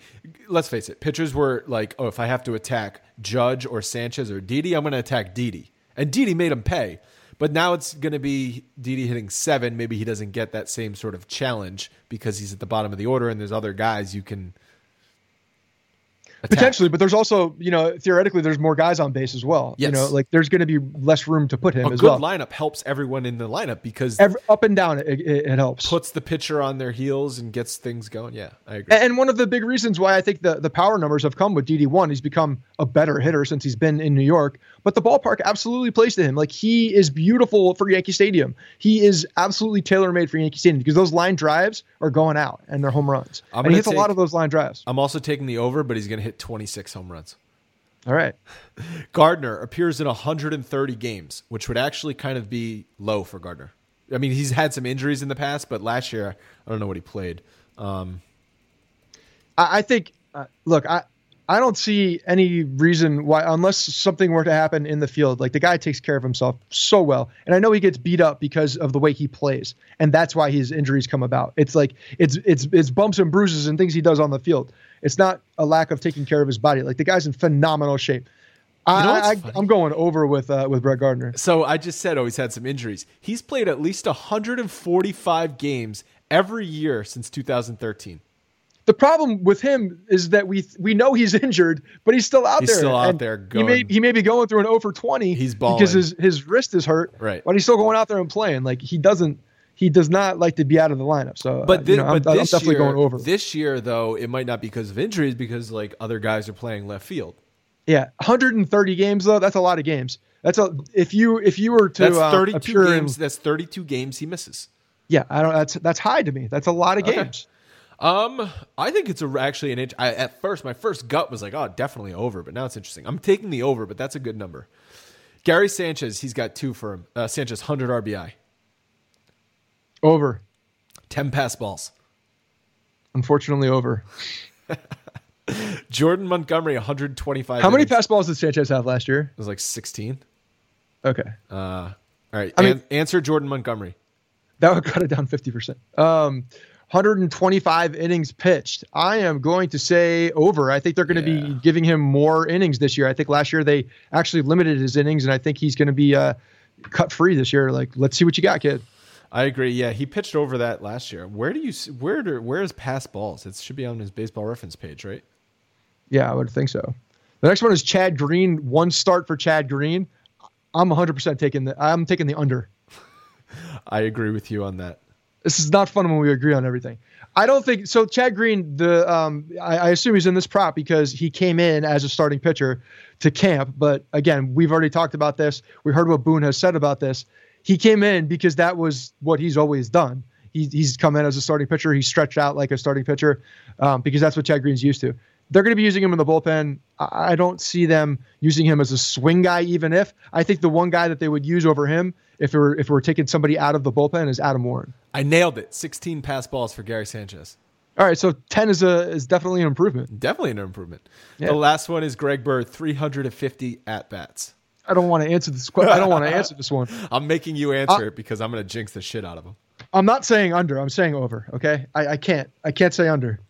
let's face it, pitchers were like, oh, if I have to attack Judge or Sanchez or Didi, I'm going to attack Didi, and Didi made him pay. But now it's going to be Didi hitting seven. Maybe he doesn't get that same sort of challenge because he's at the bottom of the order, and there's other guys you can Attack. Potentially, but there's also, you know, theoretically, there's more guys on base as well. Yes. You know, like there's going to be less room to put him a as good well. lineup helps everyone in the lineup because Every, up and down, it, it, it, helps. Puts the pitcher on their heels and gets things going. Yeah, I agree. And one of the big reasons why I think the, the power numbers have come with DD1, he's become a better hitter since he's been in New York. But the ballpark absolutely plays to him. Like he is beautiful for Yankee Stadium. He is absolutely tailor made for Yankee Stadium because those line drives are going out and they're home runs. I'm and he hits take, a lot of those line drives. I'm also taking the over, but he's going to hit 26 home runs. All right. [laughs] Gardner appears in 130 games, which would actually kind of be low for Gardner. I mean, he's had some injuries in the past, but last year I don't know what he played. Um, I, I think. Uh, look, I I don't see any reason why, unless something were to happen in the field. Like the guy takes care of himself so well, and I know he gets beat up because of the way he plays, and that's why his injuries come about. It's like it's it's it's bumps and bruises and things he does on the field. It's not a lack of taking care of his body. Like the guy's in phenomenal shape. You know I, I, I'm going over with uh, with Brett Gardner. So I just said, oh, he's had some injuries. He's played at least 145 games every year since 2013. The problem with him is that we we know he's [laughs] injured, but he's still out He's there. still out there He may he may be going through an over twenty. He's balling. because his his wrist is hurt. Right. but he's still going out there and playing. Like he doesn't. He does not like to be out of the lineup. So, But, uh, you know, I'm, but I'm this definitely year, going over. This year, though, it might not be because of injuries, because like other guys are playing left field. yeah, 130 games though. That's a lot of games. That's a if you if you were to That's uh, 32 appear games. That's 32 games he misses. yeah, I don't. That's that's high to me. That's a lot of Okay. games. Um, I think it's a, actually an inch. I, at first, my first gut was like, oh, definitely over, but now it's interesting. I'm taking the over, but that's a good number. Gary Sanchez, he's got two for him. Uh, Sanchez, 100 RBI, Over. 10 pass balls. Unfortunately, over. [laughs] Jordan Montgomery, 125. How many innings. pass balls did Sanchez have last year? It was like 16. Okay, Uh, all right. I mean- answer Jordan Montgomery. that would cut it down 50 percent. Um, 125 innings pitched. I am going to say over. I think they're going to Yeah. be giving him more innings this year. I think last year they actually limited his innings, and I think he's going to be uh, cut free this year. Like, let's see what you got, kid. I agree. Yeah, he pitched over that last year. Where do you where do, where is pass balls? It should be on his baseball reference page, right? Yeah, I would think so. The next one is Chad Green. One start for Chad Green. I'm 100% taking the. I'm taking the under. [laughs] I agree with you on that. This is not fun when we agree on everything. I don't think so. Chad Green, the um, I, I assume he's in this prop because he came in as a starting pitcher to camp. But again, we've already talked about this. We heard what Boone has said about this. He came in because that was what he's always done. He, he's come in as a starting pitcher. He's stretched out like a starting pitcher um, because that's what Chad Green's used to. They're going to be using him in the bullpen. I I don't see them using him as a swing guy, even if I think the one guy that they would use over him, if we're if were taking somebody out of the bullpen, is Adam Warren. I nailed it. 16 pass balls for Gary Sanchez. All right, so ten is a is definitely an improvement. Definitely an improvement. Yeah. The last one is Greg Bird, 350 at bats. I don't want to answer this. question. I don't want to answer this one. [laughs] I'm making you answer uh, it because I'm going to jinx the shit out of him. I'm not saying under. I'm saying over. Okay, I, I can't. I can't say under.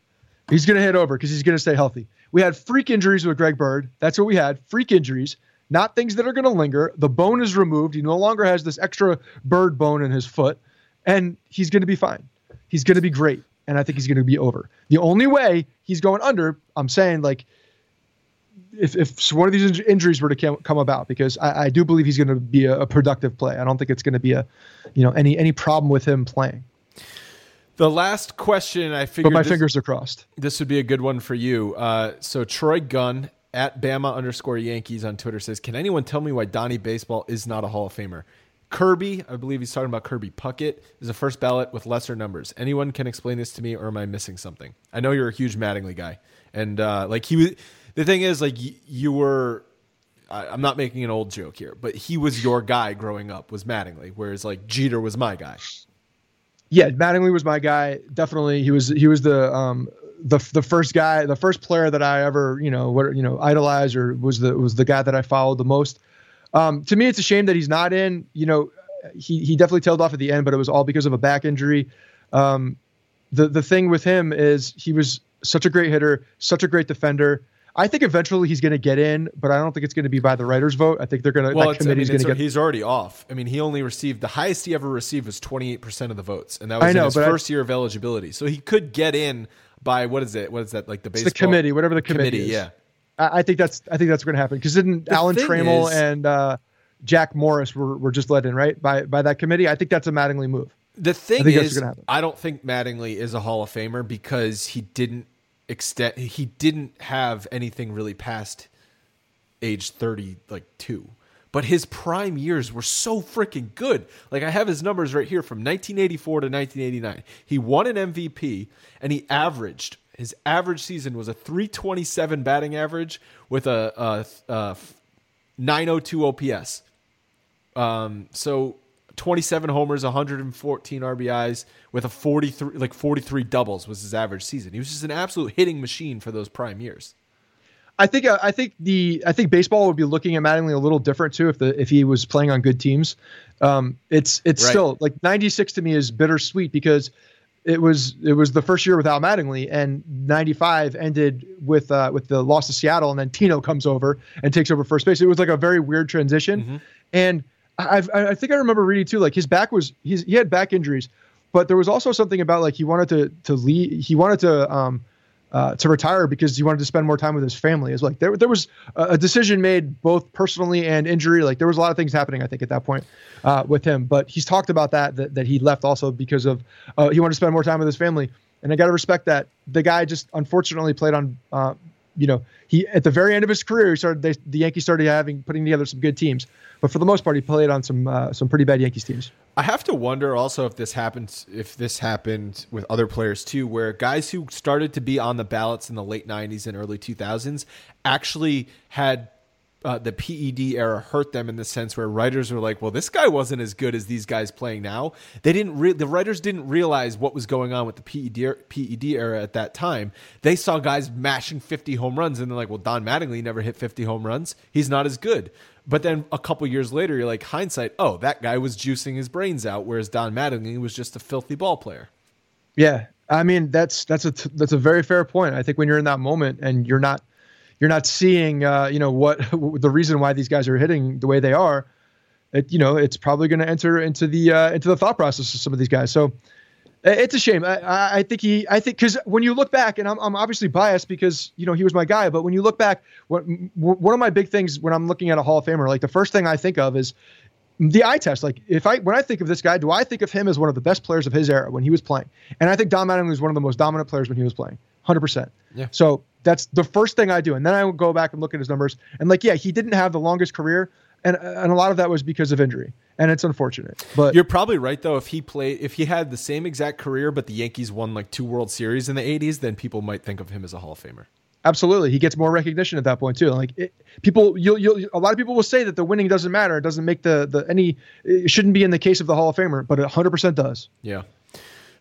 He's going to hit over because he's going to stay healthy. We had freak injuries with Greg Bird. That's what we had. Freak injuries, not things that are going to linger. The bone is removed. He no longer has this extra bird bone in his foot, and he's going to be fine. He's going to be great, and I think he's going to be over. The only way he's going under, I'm saying like. If, if one of these inj- injuries were to come, come about, because I, I do believe he's going to be a, a productive play. I don't think it's going to be a, you know, any any problem with him playing. The last question, I But my this, fingers are crossed. this would be a good one for you. Uh, so Troy Gunn at Bama underscore Yankees on Twitter says, "Can anyone tell me why Donnie Baseball is not a Hall of Famer?" Kirby, I believe he's talking about Kirby Puckett, is a first ballot with lesser numbers. Anyone can explain this to me, or am I missing something? I know you're a huge Mattingly guy, and uh, like he was. The thing is, like you were. I, I'm not making an old joke here, but he was your guy growing up. Was Mattingly, whereas like Jeter was my guy. Yeah, Mattingly was my guy. Definitely, he was he was the um the the first guy, the first player that I ever you know what you know idolized or was the was the guy that I followed the most. Um, to me, it's a shame that he's not in. You know, he he definitely tailed off at the end, but it was all because of a back injury. Um, the the thing with him is he was such a great hitter, such a great defender. I think eventually he's going to get in, but I don't think it's going to be by the writers' vote. I think they're going to Well, that it's, I committee's mean, going to get. he's already off. I mean, he only received the highest he ever received was 28% of the votes, and that was know, in his but I- first year of eligibility. So he could get in by what is it? What is that like the It's baseball the committee, whatever the committee, is. Yeah, I, I think that's I think that's going to happen because didn't Alan Trammell is- and uh, Jack Morris were, were just let in right by by that committee. I think that's a Mattingly move. the thing that's is, what's gonna happen. I don't think Mattingly is a Hall of Famer because he didn't extend. He didn't have anything really past age thirty, like two. But his prime years were so freaking good. Like I have his numbers right here from 1984 to 1989. He won an MVP and he averaged his average season was a 327 batting average with a, a, a 902 OPS. Um, so 27 homers, 114 RBIs with a 43 like 43 doubles was his average season. He was just an absolute hitting machine for those prime years. I think uh, I think the I think baseball would be looking at Mattingly a little different too if the if he was playing on good teams. Um, it's it's Right. still like 96 to me is bittersweet because it was it was the first year without Mattingly and 95 ended with uh, with the loss to Seattle and then Tino comes over and takes over first base. It was like a very weird transition, and I, I've- I think I remember reading too like his back was he's, he had back injuries, but there was also something about like he wanted to to leave he wanted to um uh, to retire because he wanted to spend more time with his family. It's like there, there was a a decision made both personally and injury. Like there was a lot of things happening, I think, at that point uh, with him. But he's talked about that, that that he left also because of uh, he wanted to spend more time with his family. And I got to respect that. The guy just unfortunately played on, uh, you know, he at the very end of his career, he started they, the Yankees started having putting together some good teams. But for the most part, he played on some uh, some pretty bad Yankees teams. I have to wonder also if this happens if this happened with other players too, where guys who started to be on the ballots in the late '90s and early 2000s actually had uh, the PED era hurt them in the sense where writers were like, "Well, this guy wasn't as good as these guys playing now." They didn't. Re- the writers didn't realize what was going on with the PED PED era at that time. They saw guys mashing 50 home runs, and they're like, "Well, Don Mattingly never hit 50 home runs. He's not as good." But then a couple years later, you're like, hindsight, oh, that guy was juicing his brains out, whereas Don Mattingly was just a filthy ball player. Yeah, I mean that's that's a that's a very fair point. I think when you're in that moment and you're not you're not seeing uh, you know what [laughs] the reason why these guys are hitting the way they are, it you know it's probably going to enter into the uh, into the thought process of some of these guys. So it's a shame. I- I, I think he I think because when you look back, and I'm I'm obviously biased because you know he was my guy, but when you look back, what, one of my big things when I'm looking at a Hall of Famer, like the first thing I think of is the eye test. Like if I when I think of this guy, do I think of him as one of the best players of his era when he was playing? And I think Don Mattingly was one of the most dominant players when he was playing, hundred percent. Yeah. So that's the first thing I do, and then I would go back and look at his numbers, and like yeah, he didn't have the longest career, and and a lot of that was because of injury, and it's unfortunate. But You're probably right though. If he played, if he had the same exact career, but the Yankees won like two World Series in the '80s, then people might think of him as a Hall of Famer. Absolutely, he gets more recognition at that point too. Like it, people, you'll, you'll, a lot of people will say that the winning doesn't matter. It doesn't make the the any. It shouldn't be in the case of the Hall of Famer, but it 100 percent does. Yeah.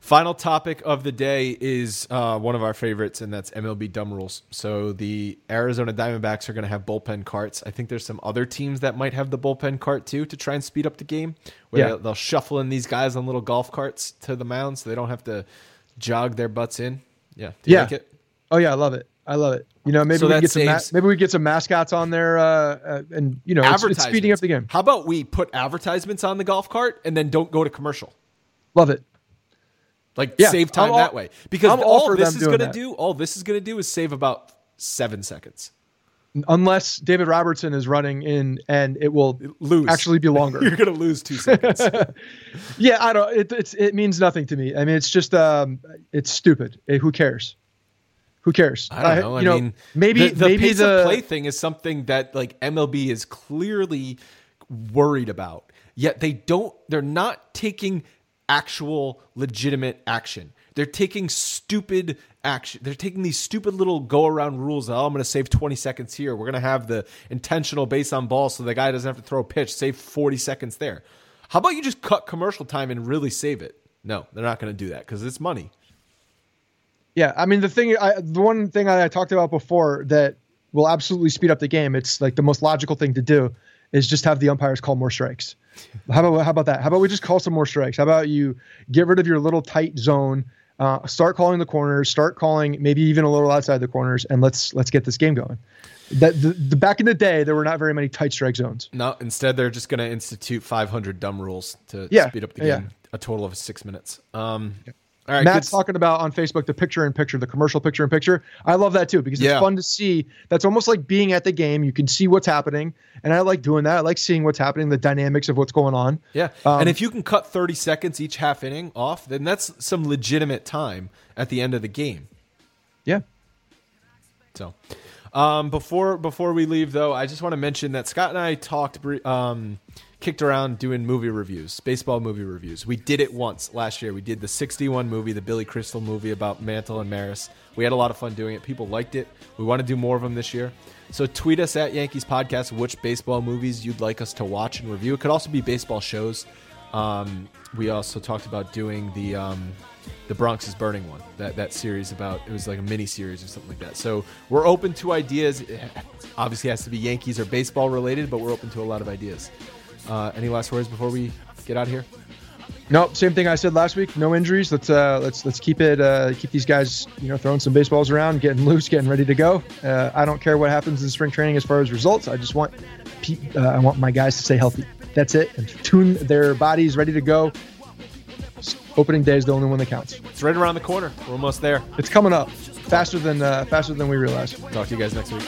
Final topic of the day is uh, one of our favorites, and that's MLB dumb rules. So the Arizona Diamondbacks are going to have bullpen carts. I think there's some other teams that might have the bullpen cart too to try and speed up the game. Where Yeah. they'll, they'll shuffle in these guys on little golf carts to the mound, so they don't have to jog their butts in. Yeah. Do you Yeah. like it? Oh yeah, I love it. I love it. You know, maybe So we get some ma- maybe we get some mascots on there, uh, uh, and you know, it's, it's speeding up the game. How about we put advertisements on the golf cart and then don't go to commercial? Love it. Like Yeah, save time all- that way. Because I'm all this is going to do, all this is going to do is save about seven seconds. Unless David Robertson is running in, and it will Lose. actually be longer. [laughs] You're going to lose two seconds. [laughs] yeah, I don't. It, it means nothing to me. I mean, it's just um, it's stupid. Eh, who cares? Who cares? I don't know. I you know, mean, maybe the, the maybe pace the of play thing is something that like MLB is clearly worried about. Yet they don't. They're not taking actual legitimate action. They're taking stupid action. They're taking these stupid little go around rules. Oh, I'm going to save 20 seconds here. We're going to have the intentional base on ball so the guy doesn't have to throw a pitch. Save 40 seconds there. How about you just cut commercial time and really save it? No, they're not going to do that because it's money. Yeah, I mean the thing, I, the one thing I talked about before that will absolutely speed up the game. It's like the most logical thing to do is just have the umpires call more strikes. How about how about that? How about we just call some more strikes? How about you get rid of your little tight zone, uh, start calling the corners, start calling maybe even a little outside the corners, and let's let's get this game going. That the, the back in the day there were not very many tight strike zones. No, instead they're just going to institute 500 dumb rules to Yeah, speed up the yeah. game. A total of six minutes. Um, all right, Matt's good- talking about on Facebook the picture in picture, the commercial picture in picture. I love that too because it's Yeah. fun to see. That's almost like being at the game. You can see what's happening, and I like doing that. I like seeing what's happening, the dynamics of what's going on. yeah, Um, and if you can cut 30 seconds each half inning off, then that's some legitimate time at the end of the game. Yeah, So, um, before before we leave, though, I just want to mention that Scott and I talked, um, kicked around doing movie reviews, baseball movie reviews. We did it once last year. We did the '61 movie, the Billy Crystal movie about Mantle and Maris. We had a lot of fun doing it. People liked it. We want to do more of them this year. So tweet us at Yankees Podcast which baseball movies you'd like us to watch and review. It could also be baseball shows. Um, we also talked about doing the um, the Bronx is burning one. That that series about it was like a mini series or something like that. So we're open to ideas. It obviously has to be Yankees or baseball related, but we're open to a lot of ideas. Uh, any last words before we get out of here? Nope, same thing I said last week. No injuries. Let's uh, let's let's keep it uh, keep these guys you know throwing some baseballs around, getting loose, getting ready to go. Uh, I don't care what happens in spring training as far as results. I just want pe- uh, I want my guys to stay healthy. That's it, and tune their bodies ready to go. Opening day is the only one that counts. It's right around the corner. We're almost there. It's coming up faster than uh, faster than we realize. Talk to you guys next week.